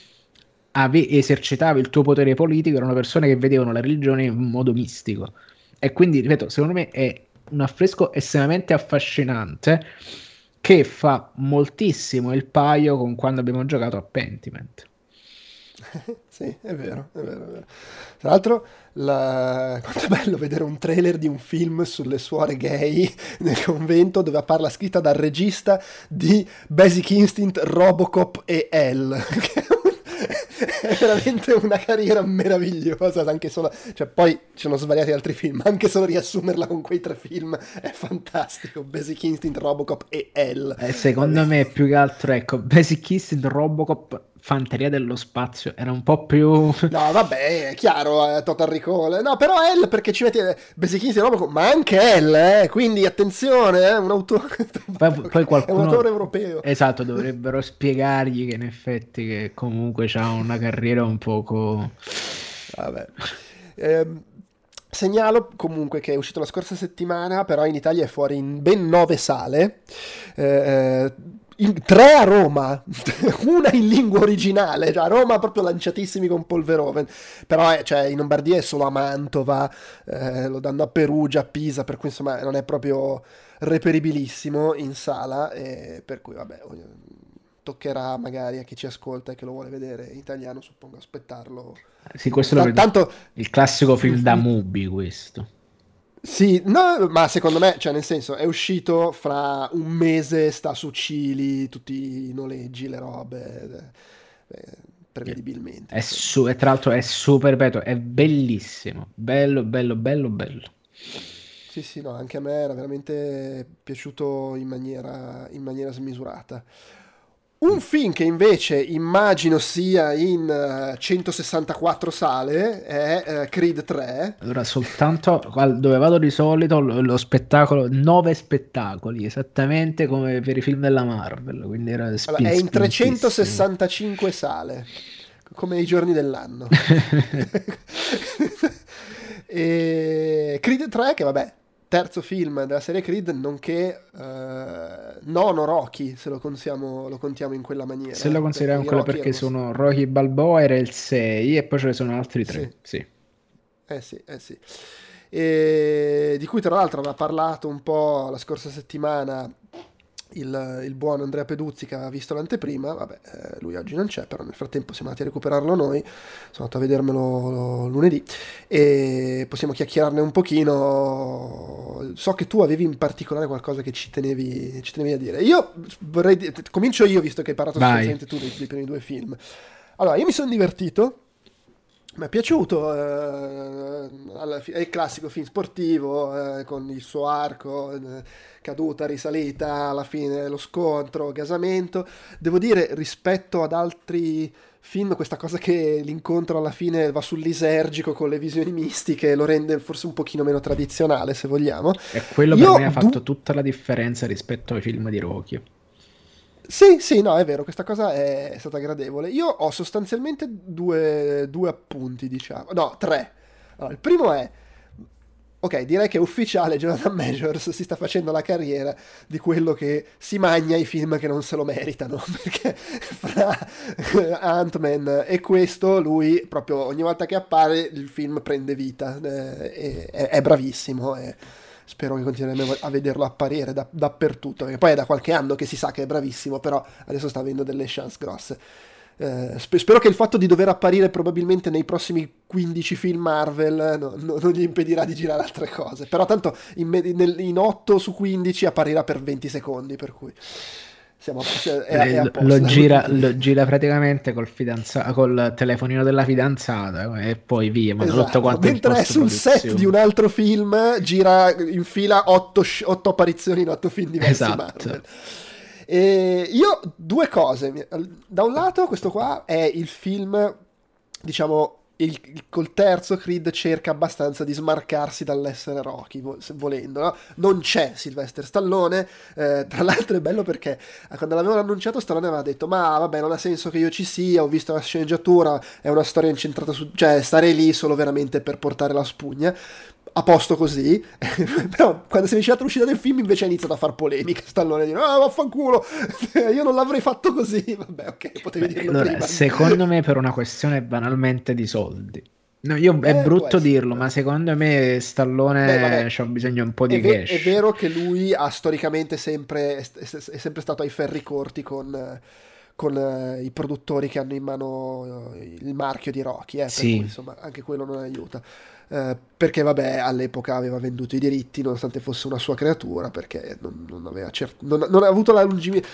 ave- esercitavi il tuo potere politico erano persone che vedevano la religione in modo mistico. E quindi, ripeto, secondo me è un affresco estremamente affascinante che fa moltissimo il paio con quando abbiamo giocato a Pentiment. sì, è vero, è vero, è vero. Tra l'altro, la... quanto è bello vedere un trailer di un film sulle suore gay nel convento dove parla scritta dal regista di Basic Instinct, Robocop e L. è veramente una carriera meravigliosa, anche solo... Cioè, poi ci sono svariati altri film, anche solo riassumerla con quei tre film è fantastico. Basic Instinct, Robocop e L. Eh, secondo me più che altro, ecco, Basic Instinct, Robocop fanteria dello spazio era un po' più no vabbè è chiaro eh, Total Recall. No però L perché ci metti eh, Basic Instinct Robocop ma anche L eh, quindi attenzione eh, un autore poi, poi qualcuno... è un autore europeo. Esatto dovrebbero spiegargli che in effetti che comunque ha una carriera un poco vabbè. Ehm Segnalo comunque che è uscito la scorsa settimana, però in Italia è fuori in ben nove sale. Eh, in, tre a Roma, una in lingua originale, cioè a Roma proprio lanciatissimi con Polveroven, però è, cioè, in Lombardia è solo a Mantova, eh, lo danno a Perugia, a Pisa, per cui insomma non è proprio reperibilissimo in sala, e per cui vabbè, toccherà magari a chi ci ascolta e che lo vuole vedere in italiano, suppongo, aspettarlo. Sì, questo lo Tanto... il classico film da Mubi questo. Sì, no, ma secondo me, cioè nel senso, è uscito fra un mese, sta su Cili, tutti i noleggi, le robe, eh, prevedibilmente. È su, e tra l'altro è super, ripeto, è bellissimo, bello, bello, bello, bello. Sì, sì, no, anche a me era veramente piaciuto in maniera, in maniera smisurata. Un film che invece immagino sia in uh, eh, 164 sale è uh, Creed 3. Allora, soltanto dove vado di solito lo, lo, spettacolo, nove spettacoli, esattamente come per i film della Marvel. Quindi era allora, è in 365 sale, come i giorni dell'anno. e Creed 3, che vabbè, terzo film della serie Creed, nonché uh, nono Rocky, se lo contiamo, lo contiamo, in quella maniera. Se lo consideriamo in quella perché sono Rocky Balboa era il 6 e poi ce ne sono altri 3. Sì. sì. Eh sì, eh sì. E di cui tra l'altro aveva parlato un po' la scorsa settimana il, il, buon Andrea Peduzzi che aveva visto l'anteprima, vabbè, eh, lui oggi non c'è, però nel frattempo siamo andati a recuperarlo noi, sono andato a vedermelo lunedì e possiamo chiacchierarne un pochino. So che tu avevi in particolare qualcosa che ci tenevi, ci tenevi a dire. Io vorrei, comincio io visto che hai parlato sufficientemente tu dei, dei primi due film. Allora, io mi sono divertito, mi è piaciuto, eh, è il classico film sportivo eh, con il suo arco, eh, caduta, risalita, alla fine lo scontro, gasamento. Devo dire, rispetto ad altri film, questa cosa che l'incontro alla fine va sul lisergico con le visioni mistiche lo rende forse un pochino meno tradizionale, se vogliamo. E quello per Io me ha fatto du- tutta la differenza rispetto ai film di Rocky. Sì, sì, no, è vero, questa cosa è stata gradevole. Io ho sostanzialmente due, due appunti, diciamo. No, tre. Allora, il primo è... Ok, direi che è ufficiale, Jonathan Majors si sta facendo la carriera di quello che si magna i film che non se lo meritano, perché fra Ant-Man e questo lui proprio ogni volta che appare il film prende vita, eh, è, è, bravissimo. È, spero che continueremo a vederlo apparire da, dappertutto, perché poi è da qualche anno che si sa che è bravissimo, però adesso sta avendo delle chance grosse. Eh, spero che il fatto di dover apparire probabilmente nei prossimi 15 film Marvel no, no, non gli impedirà di girare altre cose. Però tanto in, nel, in 8 su 15 apparirà per 20 secondi, per cui siamo, è, è lo, gira, lo, gira, praticamente col, fidanza- col telefonino della fidanzata e poi via. Ma esatto. Mentre è sul set di un altro film, gira in fila 8, 8 apparizioni in 8 film diversi. Esatto. E io due cose. Da un lato, questo qua è il film, diciamo, il, col terzo Creed cerca abbastanza di smarcarsi dall'essere Rocky, volendo. No? Non c'è Sylvester Stallone, eh, tra l'altro è bello perché eh, quando l'avevano annunciato Stallone aveva detto ma vabbè non ha senso che io ci sia, ho visto la sceneggiatura, è una storia incentrata su... cioè stare lì solo veramente per portare la spugna a posto così, però quando si è avvicinata l'uscita del film invece ha iniziato a far polemica, Stallone a dire ah vaffanculo, io non l'avrei fatto così, vabbè ok, potevi dirlo allora, prima. Secondo me per una questione banalmente di soldi. No, io, è eh, brutto dirlo, ma secondo me Stallone c'ha bisogno un po' di è ve- cash. È vero che lui ha storicamente sempre, è, è sempre stato ai ferri corti con con uh, i produttori che hanno in mano uh, il marchio di Rocky, eh, sì. cui, insomma anche quello non aiuta. Uh, perché vabbè all'epoca aveva venduto i diritti nonostante fosse una sua creatura perché non, non aveva cert- non, non, ha avuto la lungimiranza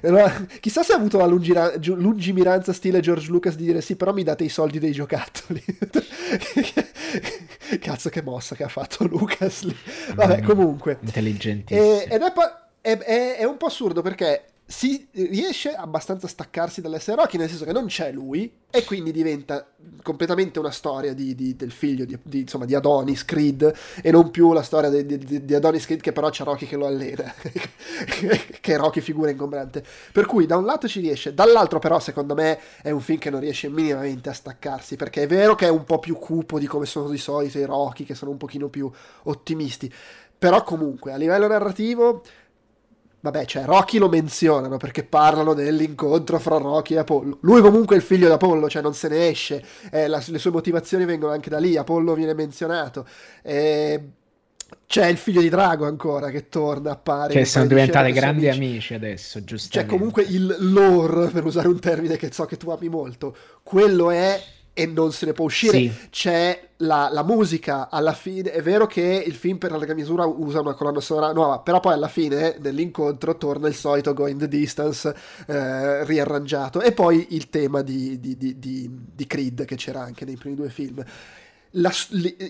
chissà se ha avuto la lungira- lungimiranza stile George Lucas di dire sì però mi date i soldi dei giocattoli cazzo che mossa che ha fatto Lucas lì. Vabbè mm, comunque. intelligentissimo. Ed è, è, è, è un po' assurdo perché si riesce abbastanza a staccarsi dall'essere Rocky, nel senso che non c'è lui, e quindi diventa completamente una storia di, di, del figlio di, insomma, di Adonis Creed, e non più la storia di, Adonis Creed che però c'è Rocky che lo allena, che è Rocky figura ingombrante. Per cui da un lato ci riesce, dall'altro però secondo me è un film che non riesce minimamente a staccarsi, perché è vero che è un po' più cupo di come sono di solito i Rocky, che sono un pochino più ottimisti, però comunque a livello narrativo Vabbè, cioè Rocky lo menzionano perché parlano dell'incontro fra Rocky e Apollo. Lui comunque è il figlio di Apollo, cioè non se ne esce. Eh, la, le sue motivazioni vengono anche da lì. Apollo viene menzionato. Eh, c'è il figlio di Drago ancora che torna, appare. Che sono diventati grandi amici. amici adesso, giusto? Cioè comunque il lore, per usare un termine che so che tu ami molto, quello è e non se ne può uscire. Sì. C'è la, la, musica alla fine. È vero che il film per larga misura usa una colonna sonora nuova, però poi alla fine dell'incontro torna il solito Go in the Distance eh, riarrangiato. E poi il tema di, di, di, di, Creed che c'era anche nei primi due film. La,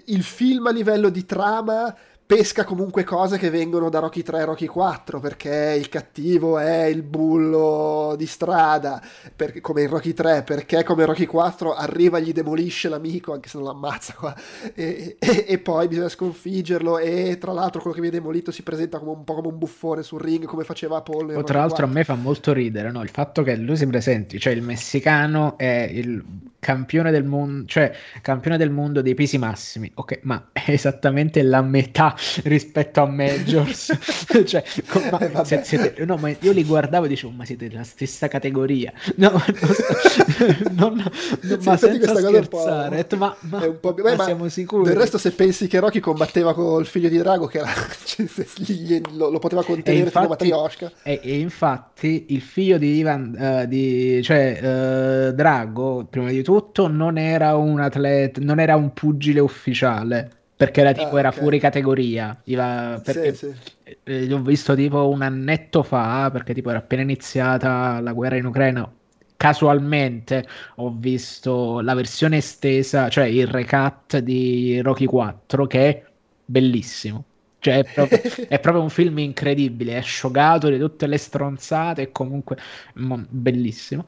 il film a livello di trama pesca comunque cose che vengono da Rocky 3 e Rocky 4 perché il cattivo è il bullo di strada perché, come in Rocky 3 perché come in Rocky 4 arriva e gli demolisce l'amico anche se non l'ammazza qua e, e, e, poi bisogna sconfiggerlo e tra l'altro quello che viene demolito si presenta come un po' come un buffone sul ring come faceva Apollo tra l'altro 4. a me fa molto ridere no? il fatto che lui si presenti cioè il messicano è il campione del mondo cioè campione del mondo dei pesi massimi ok ma è esattamente la metà rispetto a Majors. cioè, ma, eh, se, siete, no, ma io li guardavo e dicevo, ma siete della stessa categoria. No, non, non, non, sì, ma senza scherzare. Ma, ma, Beh, ma, siamo sicuri. Del resto, se pensi che Rocky combatteva con il figlio di Drago, che era, cioè, lo, lo, poteva contenere infatti, come Matrioshka. E, e, infatti il figlio di Ivan, uh, di, cioè uh, Drago, prima di tutto, non era un atleta, non era un pugile ufficiale perché era tipo ah, era fuori categoria. Iva, perché sì, sì. Eh, l'ho visto tipo un annetto fa perché tipo era appena iniziata la guerra in Ucraina. Casualmente ho visto la versione estesa cioè il recut di Rocky 4 che è bellissimo cioè, è proprio, è proprio, un film incredibile, è scioccato di tutte le stronzate, è comunque mo, bellissimo.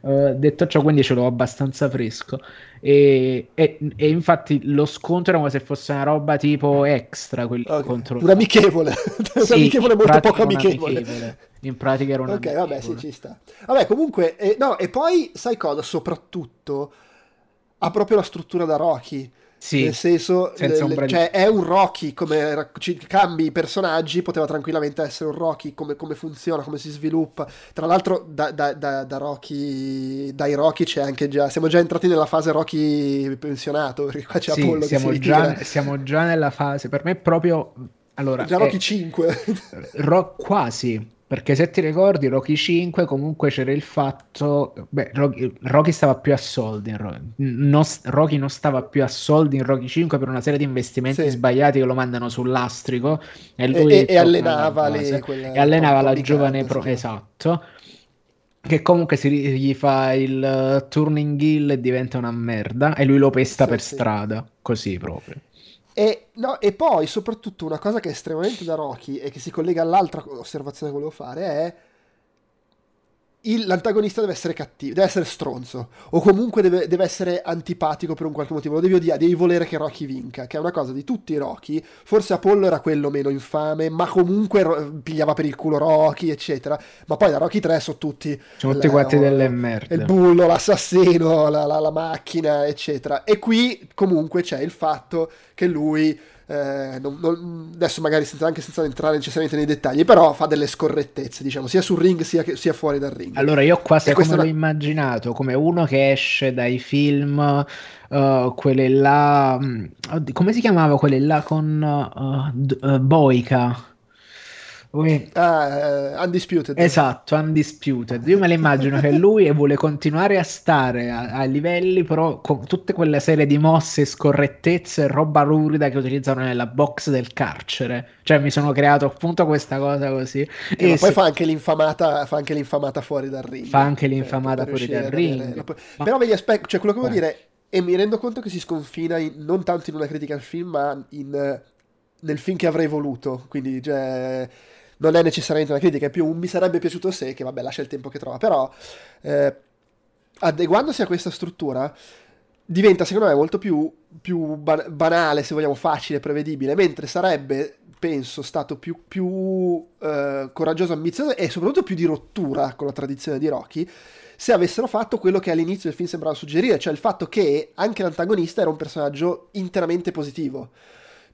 Uh, detto ciò, quindi ce l'ho abbastanza fresco. E, e, e, infatti lo scontro era come se fosse una roba tipo extra. Quel, okay. contro... Un amichevole, un amichevole molto poco amichevole. amichevole. In pratica era un Ok, vabbè, sì, ci sta. Vabbè, comunque, eh, no, e poi sai cosa? Soprattutto ha proprio la struttura da Rocky sì, nel senso, le, cioè, è un Rocky, come cambi i personaggi, poteva tranquillamente essere un Rocky, come, come funziona, come si sviluppa. Tra l'altro, da, da, da, da, Rocky, dai Rocky c'è anche già, siamo già entrati nella fase Rocky pensionato, perché qua c'è sì, Apollo siamo che già, siamo già nella fase, per me proprio... Allora, già Rocky è, 5. ro- quasi, perché se ti ricordi, Rocky 5 comunque c'era il fatto. Beh, Rocky, Rocky stava più a soldi. In Rocky. Non, Rocky non stava più a soldi in Rocky 5 per una serie di investimenti sì. sbagliati che lo mandano sull'astrico. E, lui e, e allenava, le, e allenava la giovane pro. Sì. Esatto. Che comunque si, gli fa il uh, turning hill e diventa una merda. E lui lo pesta sì, per strada. Così proprio. E, no, e, poi, soprattutto, una cosa che è estremamente da Rocky e che si collega all'altra osservazione che volevo fare è il, l'antagonista deve essere cattivo, deve essere stronzo, o comunque deve, deve, essere antipatico per un qualche motivo, lo devi odiare, devi volere che Rocky vinca, che è una cosa di tutti i Rocky, forse Apollo era quello meno infame, ma comunque ro- pigliava per il culo Rocky, eccetera, ma poi da Rocky 3 sono tutti... Sono tutti quanti delle merde. Il bullo, l'assassino, la, la, la macchina, eccetera. E qui comunque c'è il fatto che lui eh, non, non, adesso magari senza, anche senza entrare necessariamente nei dettagli, però fa delle scorrettezze, diciamo, sia sul ring sia, sia fuori dal ring. Allora io qua se come l'ho una... immaginato, come uno che esce dai film, uh, quelle là, mm, come si chiamava quelle là con uh, uh, Boica? Ah, uh, Undisputed. Esatto, Undisputed. Io me lo immagino che lui vuole continuare a stare a, a, livelli, però con tutte quelle serie di mosse, scorrettezze roba rurida che utilizzano nella box del carcere. Cioè, mi sono creato appunto questa cosa così. Eh, e poi se... fa, anche l'infamata, fa anche l'infamata fuori dal ring. Fa anche l'infamata per fuori dal ring. Avere... Ma... Però vedi, aspetta, cioè quello che vuol dire, e mi rendo conto che si sconfina in, non tanto in una critica al film, ma in, nel film che avrei voluto. Quindi, cioè non è necessariamente una critica, è più un mi sarebbe piaciuto se, che vabbè lascia il tempo che trova, però eh, adeguandosi a questa struttura diventa secondo me molto più, più ban- banale, se vogliamo, facile, prevedibile, mentre sarebbe, penso, stato più, più eh, coraggioso, ambizioso e soprattutto più di rottura con la tradizione di Rocky se avessero fatto quello che all'inizio del film sembrava suggerire, cioè il fatto che anche l'antagonista era un personaggio interamente positivo.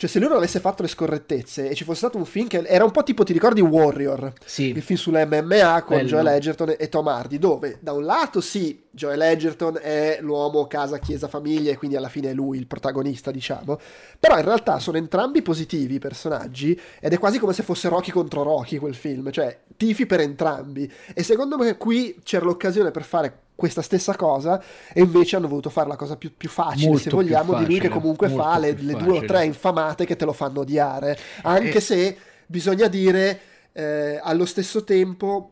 Cioè, se lui non avesse fatto le scorrettezze e ci fosse stato un film che era un po' tipo, ti ricordi Warrior? Sì. Il film sull'MMA con Bello. Joel Edgerton e Tom Hardy, dove da un lato sì, Joel Edgerton è l'uomo casa, chiesa, famiglia e quindi alla fine è lui il protagonista, diciamo. Però in realtà sono entrambi positivi i personaggi ed è quasi come se fosse Rocky contro Rocky quel film, cioè tifi per entrambi. E secondo me qui c'era l'occasione per fare questa stessa cosa e invece hanno voluto fare la cosa più, più facile, Molto se vogliamo, facile, di lui che comunque fa le, le, due o tre infamate che te lo fanno odiare, anche e... se bisogna dire eh, allo stesso tempo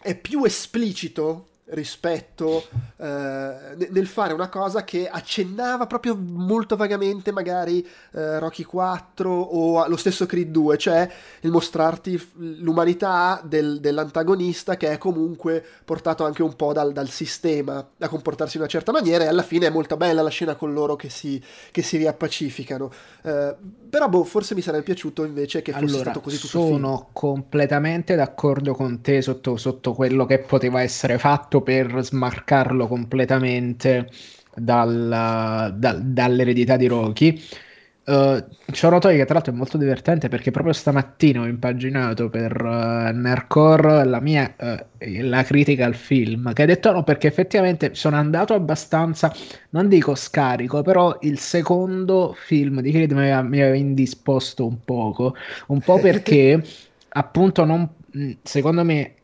è più esplicito rispetto eh, nel fare una cosa che accennava proprio molto vagamente magari eh, Rocky 4 o lo stesso Creed 2, cioè il mostrarti l'umanità del, dell'antagonista che è comunque portato anche un po' dal, dal, sistema a comportarsi in una certa maniera e alla fine è molto bella la scena con loro che si, che si riappacificano. Eh, però boh, forse mi sarebbe piaciuto invece che fosse allora, stato così tutto sono completamente d'accordo con te sotto, sotto quello che poteva essere fatto per smarcarlo completamente dal, da, dall'eredità di Rocky. Uh, ci ho notato che tra l'altro è molto divertente perché proprio stamattina ho impaginato per uh, Nerdcore la mia uh, la critica al film che ha detto no perché effettivamente sono andato abbastanza non dico scarico però il secondo film di Creed mi aveva, mi aveva indisposto un poco un po' perché appunto non, secondo me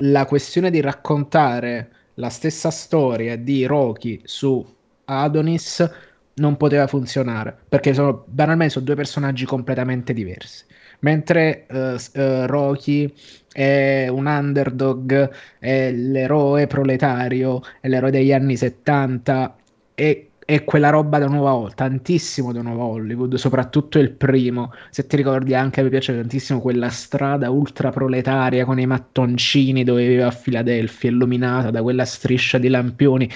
la questione di raccontare la stessa storia di Rocky su Adonis non poteva funzionare perché sono banalmente sono due personaggi completamente diversi. Mentre uh, uh, Rocky è un underdog, è l'eroe proletario, è l'eroe degli anni 70 e è quella roba da nuova tantissimo da nuova Hollywood, soprattutto il primo. Se ti ricordi anche, mi piace tantissimo quella strada ultra proletaria con i mattoncini dove viveva a Filadelfia, illuminata da quella striscia di lampioni.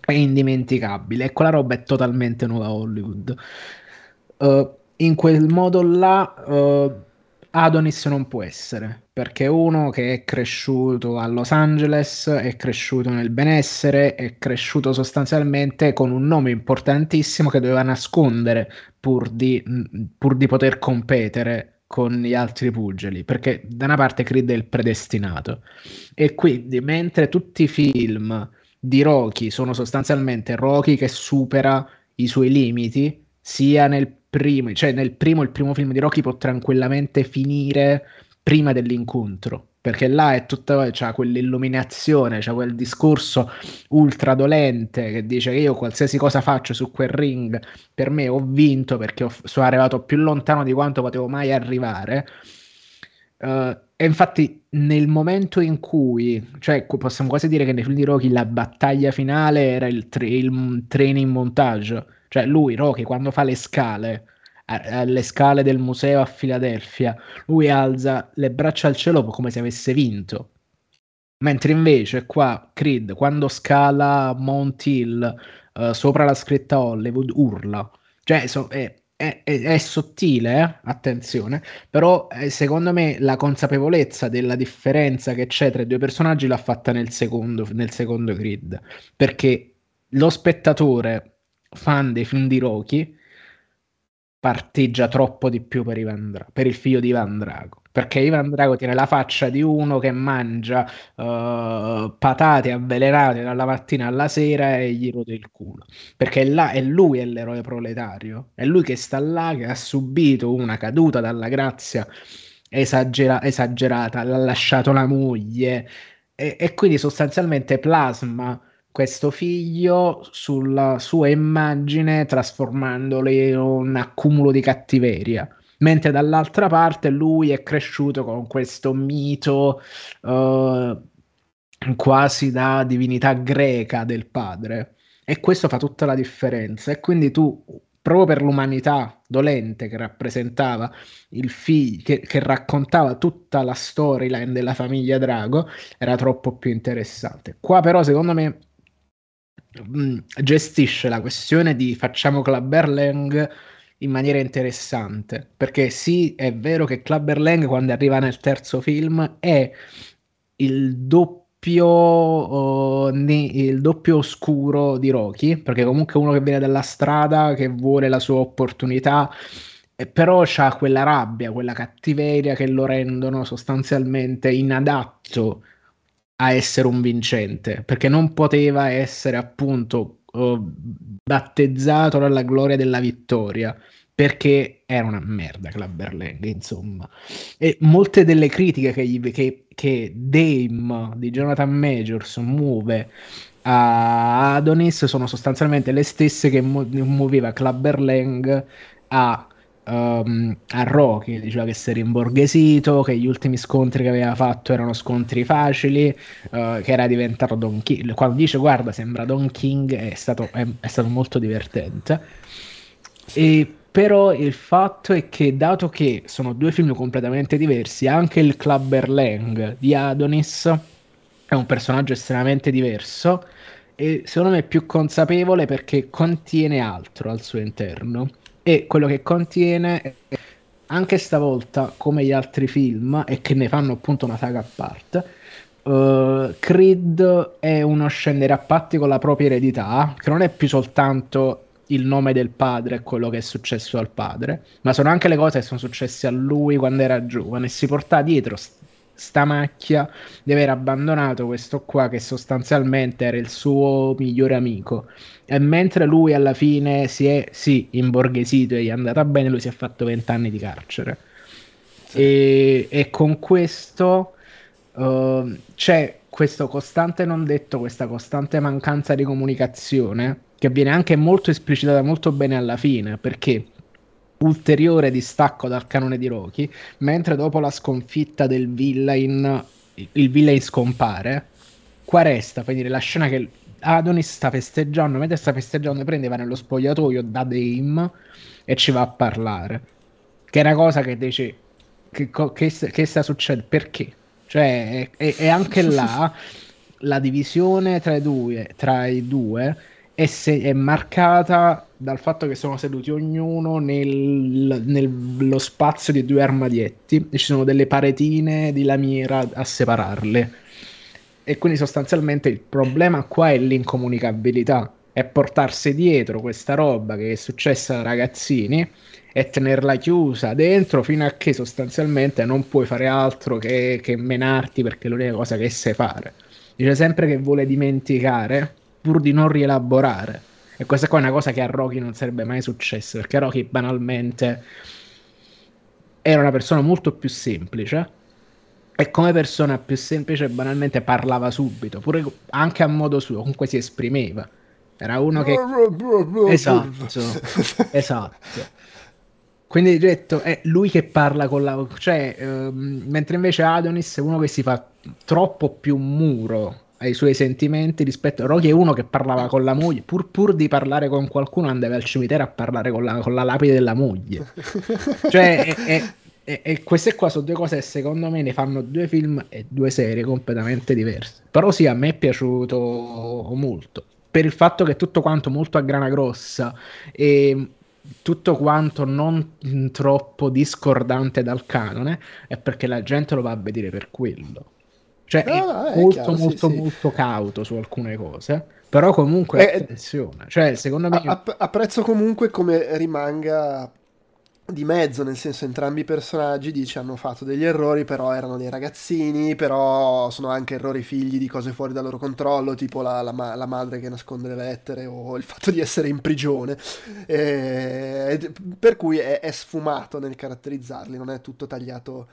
È indimenticabile. E quella roba è totalmente nuova Hollywood. Uh, in quel modo là. Uh, Adonis non può essere, perché uno che è cresciuto a Los Angeles, è cresciuto nel benessere, è cresciuto sostanzialmente con un nome importantissimo che doveva nascondere pur di, pur di poter competere con gli altri pugili, perché da una parte Creed è il predestinato. E quindi, mentre tutti i film di Rocky sono sostanzialmente Rocky che supera i suoi limiti, sia nel primo, cioè nel primo, il primo film di Rocky può tranquillamente finire prima dell'incontro perché là è tutta c'ha quell'illuminazione, c'è quel discorso ultra dolente che dice che io qualsiasi cosa faccio su quel ring per me ho vinto perché ho, sono arrivato più lontano di quanto potevo mai arrivare. Uh, e infatti nel momento in cui, cioè possiamo quasi dire che nei film di Rocky la battaglia finale era il, tra- il training montage, cioè lui, Rocky, quando fa le scale, alle scale del museo a Filadelfia, lui alza le braccia al cielo come se avesse vinto. Mentre invece qua Creed, quando scala Mount Hill uh, sopra la scritta Hollywood, urla. Cioè, so, è, è, è, è, sottile, eh? attenzione, però eh, secondo me la consapevolezza della differenza che c'è tra i due personaggi l'ha fatta nel secondo, nel secondo Creed. Perché lo spettatore fan dei film di Rocky parteggia troppo di più per, Ivan Dra- per il figlio di Ivan Drago. Perché Ivan Drago tiene la faccia di uno che mangia uh, patate avvelenate dalla mattina alla sera e gli rode il culo. Perché là è lui è l'eroe proletario è lui che sta là che ha subito una caduta dalla grazia esagera- esagerata l'ha lasciato la moglie. E, e quindi sostanzialmente plasma questo figlio sulla sua immagine trasformandolo in un accumulo di cattiveria. Mentre dall'altra parte lui è cresciuto con questo mito uh, quasi da divinità greca del padre. E questo fa tutta la differenza. E quindi tu, proprio per l'umanità dolente che rappresentava il figlio, che, che raccontava tutta la storyline della famiglia Drago, era troppo più interessante. Qua però, secondo me, Mm, gestisce la questione di facciamo Clubber Lang in maniera interessante perché sì è vero che Clubber Lang quando arriva nel terzo film è il doppio oh, il doppio oscuro di Rocky perché comunque uno che viene dalla strada che vuole la sua opportunità però ha quella rabbia, quella cattiveria che lo rendono sostanzialmente inadatto a essere un vincente, perché non poteva essere appunto uh, battezzato dalla gloria della vittoria, perché era una merda Clubber Lang, insomma. E molte delle critiche che, gli, che, che Dame di Jonathan Majors muove a Adonis sono sostanzialmente le stesse che muoveva Clubber Lang a um, a Rocky, diceva che si era imborghesito, che gli ultimi scontri che aveva fatto erano scontri facili, uh, che era diventato Don King. Quando dice guarda sembra Don King è stato, è, è stato molto divertente. E però il fatto è che dato che sono due film completamente diversi, anche il Clubber Lang di Adonis è un personaggio estremamente diverso e secondo me è più consapevole perché contiene altro al suo interno e quello che contiene anche stavolta come gli altri film e che ne fanno appunto una saga a parte uh, Creed è uno scendere a patti con la propria eredità che non è più soltanto il nome del padre e quello che è successo al padre ma sono anche le cose che sono successe a lui quando era giovane e si porta dietro sta macchia di aver abbandonato questo qua che sostanzialmente era il suo migliore amico e mentre lui alla fine si è sì imborghesito e gli è andata bene lui si è fatto vent'anni di carcere sì. e, e, con questo uh, c'è questo costante non detto questa costante mancanza di comunicazione che viene anche molto esplicitata molto bene alla fine perché ulteriore distacco dal canone di Rocky, mentre dopo la sconfitta del villain, il villain scompare, qua resta, per dire, la scena che Adonis sta festeggiando, mentre sta festeggiando prende, va nello spogliatoio da Dame e ci va a parlare. Che è una cosa che dice, che, che, che sta succedendo, perché? Cioè, è anche là la divisione tra i due, tra i due è, se- è marcata dal fatto che sono seduti ognuno nel, nello spazio di due armadietti e ci sono delle paretine di lamiera a separarle. E quindi sostanzialmente il problema qua è l'incomunicabilità, è portarsi dietro questa roba che è successa a ragazzini e tenerla chiusa dentro fino a che sostanzialmente non puoi fare altro che, che menarti perché è l'unica cosa che sai fare. Dice sempre che vuole dimenticare pur di non rielaborare. E questa qua è una cosa che a Rocky non sarebbe mai successa, perché Rocky banalmente era una persona molto più semplice e come persona più semplice banalmente parlava subito, pure anche a modo suo, comunque si esprimeva. Era uno che... esatto, esatto. Quindi detto, è lui che parla con la... cioè, ehm, mentre invece Adonis è uno che si fa troppo più muro ai suoi sentimenti rispetto a Rocky è uno che parlava con la moglie pur, pur di parlare con qualcuno andava al cimitero a parlare con la, con la lapide della moglie. Cioè è, è, è, e queste qua sono due cose che secondo me ne fanno due film e due serie completamente diverse. Però sì a me è piaciuto molto. Per il fatto che è tutto quanto molto a grana grossa e tutto quanto non troppo discordante dal canone è perché la gente lo va a vedere per quello cioè no, no, è molto chiaro, molto sì, molto sì. cauto su alcune cose, però comunque eh, attenzione, cioè secondo me... App- apprezzo comunque come rimanga di mezzo, nel senso entrambi i personaggi dice hanno fatto degli errori, però erano dei ragazzini, però sono anche errori figli di cose fuori dal loro controllo, tipo la, la, la madre che nasconde le lettere o il fatto di essere in prigione, e, per cui è, è sfumato nel caratterizzarli, non è tutto tagliato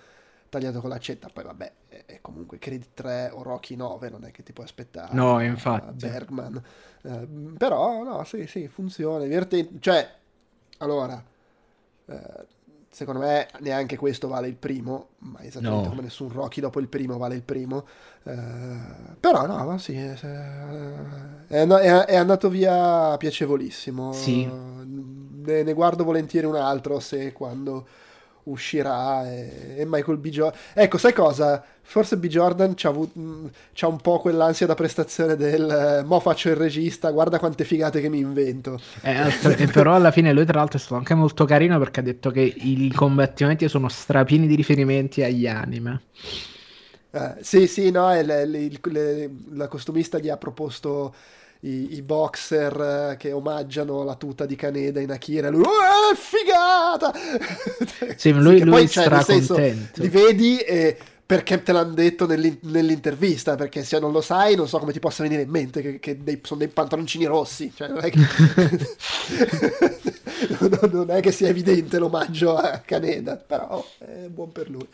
tagliato con l'accetta, poi vabbè, è comunque Creed 3 o Rocky 9, non è che ti puoi aspettare. No, infatti. Bergman. Eh, però, no, sì, sì, funziona, divertente. Cioè, allora, eh, secondo me neanche questo vale il primo, ma esattamente no. come nessun Rocky dopo il primo vale il primo. Eh, però no, sì, è, è, è, andato via piacevolissimo. Sì. Ne, ne guardo volentieri un altro se quando uscirà e, e Michael B. Jordan... Ecco, sai cosa? Forse B. Jordan c'ha, avuto, mm, c'ha un po' quell'ansia da prestazione del eh, mo faccio il regista, guarda quante figate che mi invento. Eh, però alla fine lui tra l'altro è stato anche molto carino perché ha detto che i combattimenti sono strapieni di riferimenti agli anime. Eh, sì, sì, no, le, le, le, la costumista gli ha proposto i, i, boxer eh, che omaggiano la tuta di Caneda in Akira. Lui, oh, figata! Sì, lui, lui poi, cioè, senso, li vedi e perché te l'hanno detto nell'intervista, perché se non lo sai non so come ti possa venire in mente che, che dei, sono dei pantaloncini rossi, cioè non è che, non è che sia evidente l'omaggio a Caneda, però è buon per lui.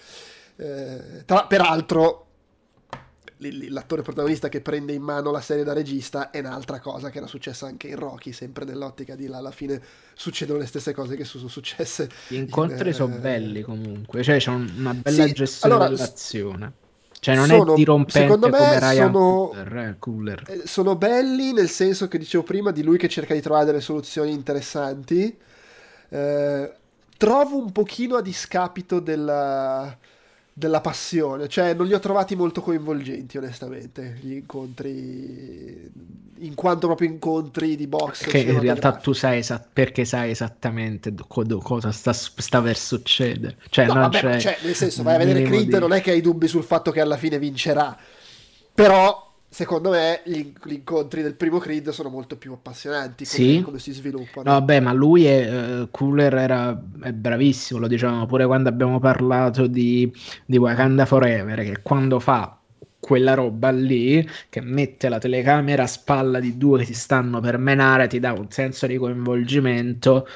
Eh, tra, peraltro l'attore protagonista che prende in mano la serie da regista è un'altra cosa che era successa anche in Rocky, sempre nell'ottica di là alla fine succedono le stesse cose che sono successe. Gli incontri in, sono eh... belli comunque, cioè c'è una bella sì, gestione allora, dell'azione. Cioè non sono, è dirompente secondo me come Ryan sono, Cooler, eh, Cooler. Eh, sono belli nel senso che dicevo prima di lui che cerca di trovare delle soluzioni interessanti. Eh, trovo un pochino a discapito della della passione, cioè non li ho trovati molto coinvolgenti onestamente gli incontri in quanto proprio incontri di box che in realtà tu sai esa- perché sai esattamente co- cosa sta, sta, per succedere cioè, no, vabbè, cioè nel senso vai a vedere Creed di... non è che hai dubbi sul fatto che alla fine vincerà. Però secondo me gli, gli, incontri del primo Creed sono molto più appassionanti come, sì? come si sviluppano. No, ma lui è uh, Cooler era è bravissimo, lo dicevamo pure quando abbiamo parlato di, di Wakanda Forever, che quando fa quella roba lì che mette la telecamera a spalla di due che si stanno per menare ti dà un senso di coinvolgimento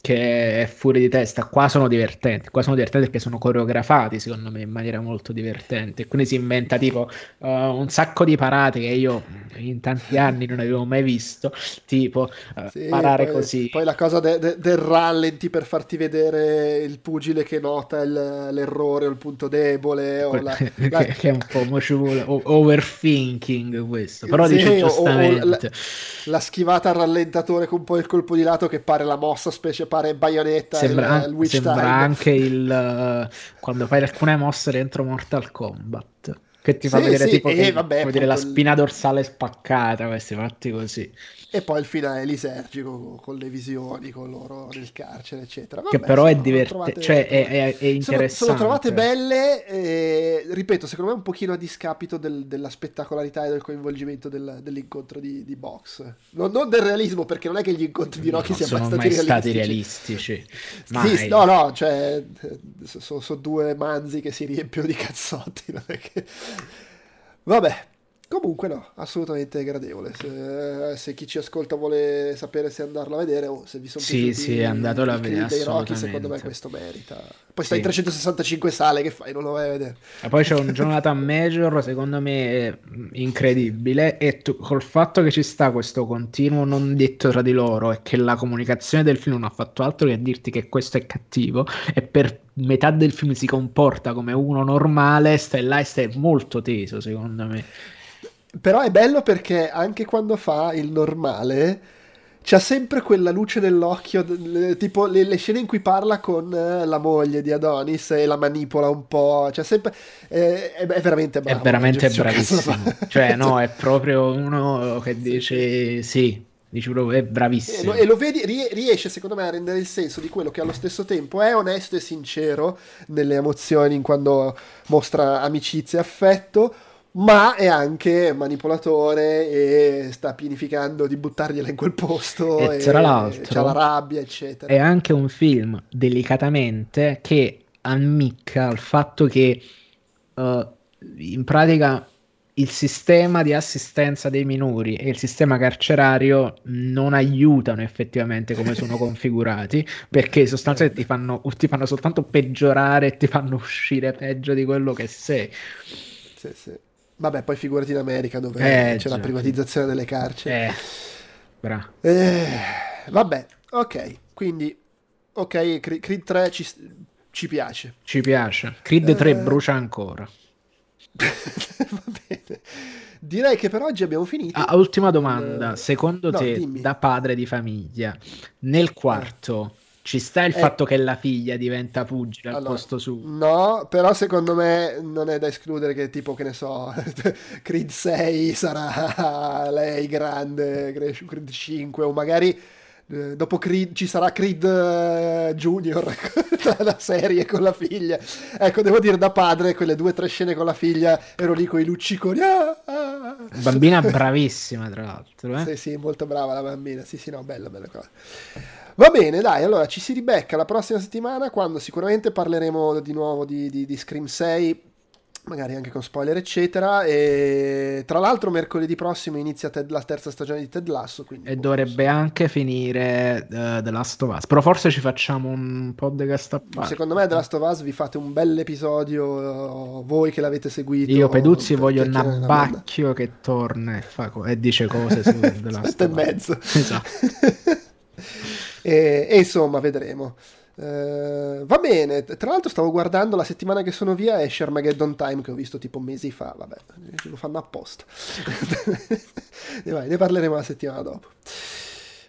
che è fuori di testa. Qua sono divertenti, qua sono divertenti perché sono coreografati secondo me in maniera molto divertente. Quindi si inventa tipo uh, un sacco di parate che io in tanti anni non avevo mai visto, tipo uh, sì, parare poi, così. Poi la cosa de- de- del rallenti per farti vedere il pugile che nota il, l'errore o il punto debole. O la, la... che, è un po' mociulo, overthinking questo, però sì, dice giustamente. O, o la, la schivata al rallentatore con poi il colpo di lato che pare la mossa specie pare Bayonetta sembra, il, il sembra anche il uh, quando fai alcune mosse dentro Mortal Kombat che ti fa sì, vedere sì, tipo che, vabbè, dire, la spina dorsale spaccata questi fatti così. E poi il finale lisergico con le visioni con loro nel carcere eccetera. Vabbè, che però è divertente cioè è, è, è interessante sono, sono, trovate belle eh, ripeto secondo me un pochino a discapito del, della spettacolarità e del coinvolgimento del, dell'incontro di, di box. Non, non, del realismo perché non è che gli incontri di Rocky no, siano mai stati, stati realistici, realistici. Sì, no no cioè sono, sono due manzi che si riempiono di cazzotti non è che... vabbè Comunque no, assolutamente gradevole. Se, se, chi ci ascolta vuole sapere se andarlo a vedere o se vi sono sì, piaciuti sì, andatelo a vedere dei Rocky, secondo me questo merita. Poi sta in 365 sale, che fai? Non lo vai a vedere. E poi c'è un Jonathan Major, secondo me incredibile, e tu, col fatto che ci sta questo continuo non detto tra di loro e che la comunicazione del film non ha fatto altro che dirti che questo è cattivo e per metà del film si comporta come uno normale, stai là e stai molto teso, secondo me. Però è bello perché anche quando fa il normale c'ha sempre quella luce nell'occhio, tipo le, le, scene in cui parla con eh, la moglie di Adonis e la manipola un po', c'è sempre, eh, è, è, veramente bravo. È veramente bravissimo, cioè no, è proprio uno che dice sì, dici proprio è bravissimo. E lo, e lo vedi, riesce secondo me a rendere il senso di quello che allo stesso tempo è onesto e sincero nelle emozioni quando mostra amicizia e affetto ma è anche manipolatore e sta pianificando di buttargliela in quel posto e, e tra l'altro c'ha la rabbia eccetera. è anche un film delicatamente che ammicca al fatto che uh, in pratica il sistema di assistenza dei minori e il sistema carcerario non aiutano effettivamente come sono configurati perché sostanzialmente ti fanno, ti fanno soltanto peggiorare e ti fanno uscire peggio di quello che sei. Sì sì Vabbè, poi figurati in America dove eh, c'è già. la privatizzazione delle carceri. Eh, bra. Eh, vabbè, ok. Quindi, ok, Creed 3 ci, ci piace. Ci piace. Creed 3 eh... brucia ancora. Va bene. Direi che per oggi abbiamo finito. Ah, ultima domanda. Secondo no, te, dimmi. da padre di famiglia, nel quarto ci sta il eh, fatto che la figlia diventa pugile al allora, posto suo? No, però secondo me non è da escludere che tipo, che ne so, Creed 6 sarà lei grande, Creed 5 o magari eh, dopo Creed ci sarà Creed uh, Junior la serie con la figlia ecco devo dire da padre quelle due o tre scene con la figlia ero lì con i lucciconi ah, ah. bambina bravissima tra l'altro eh? sì sì molto brava la bambina sì sì no bella bella cosa Va bene, dai, allora ci si ribecca la prossima settimana quando sicuramente parleremo di nuovo di, di, di Scream 6 magari anche con spoiler eccetera. E tra l'altro mercoledì prossimo inizia Ted, la terza stagione di Ted Lasso e dovrebbe anche finire uh, The Last of Us. Però forse ci facciamo un podcast a parte secondo me The Last of Us vi fate un bel episodio uh, voi che l'avete seguito io Peduzzi voglio un abbacchio che torna e, fa, e dice cose su The Last of Us. e mezzo. Esatto e, e insomma vedremo Uh, va bene, tra l'altro stavo guardando la settimana che sono via esce Armageddon Time che ho visto tipo mesi fa, vabbè, lo fanno apposta. e vai, ne parleremo la settimana dopo.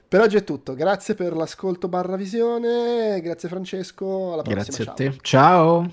Per oggi è tutto, grazie per l'ascolto barra visione, grazie Francesco, alla prossima. Grazie a te, ciao.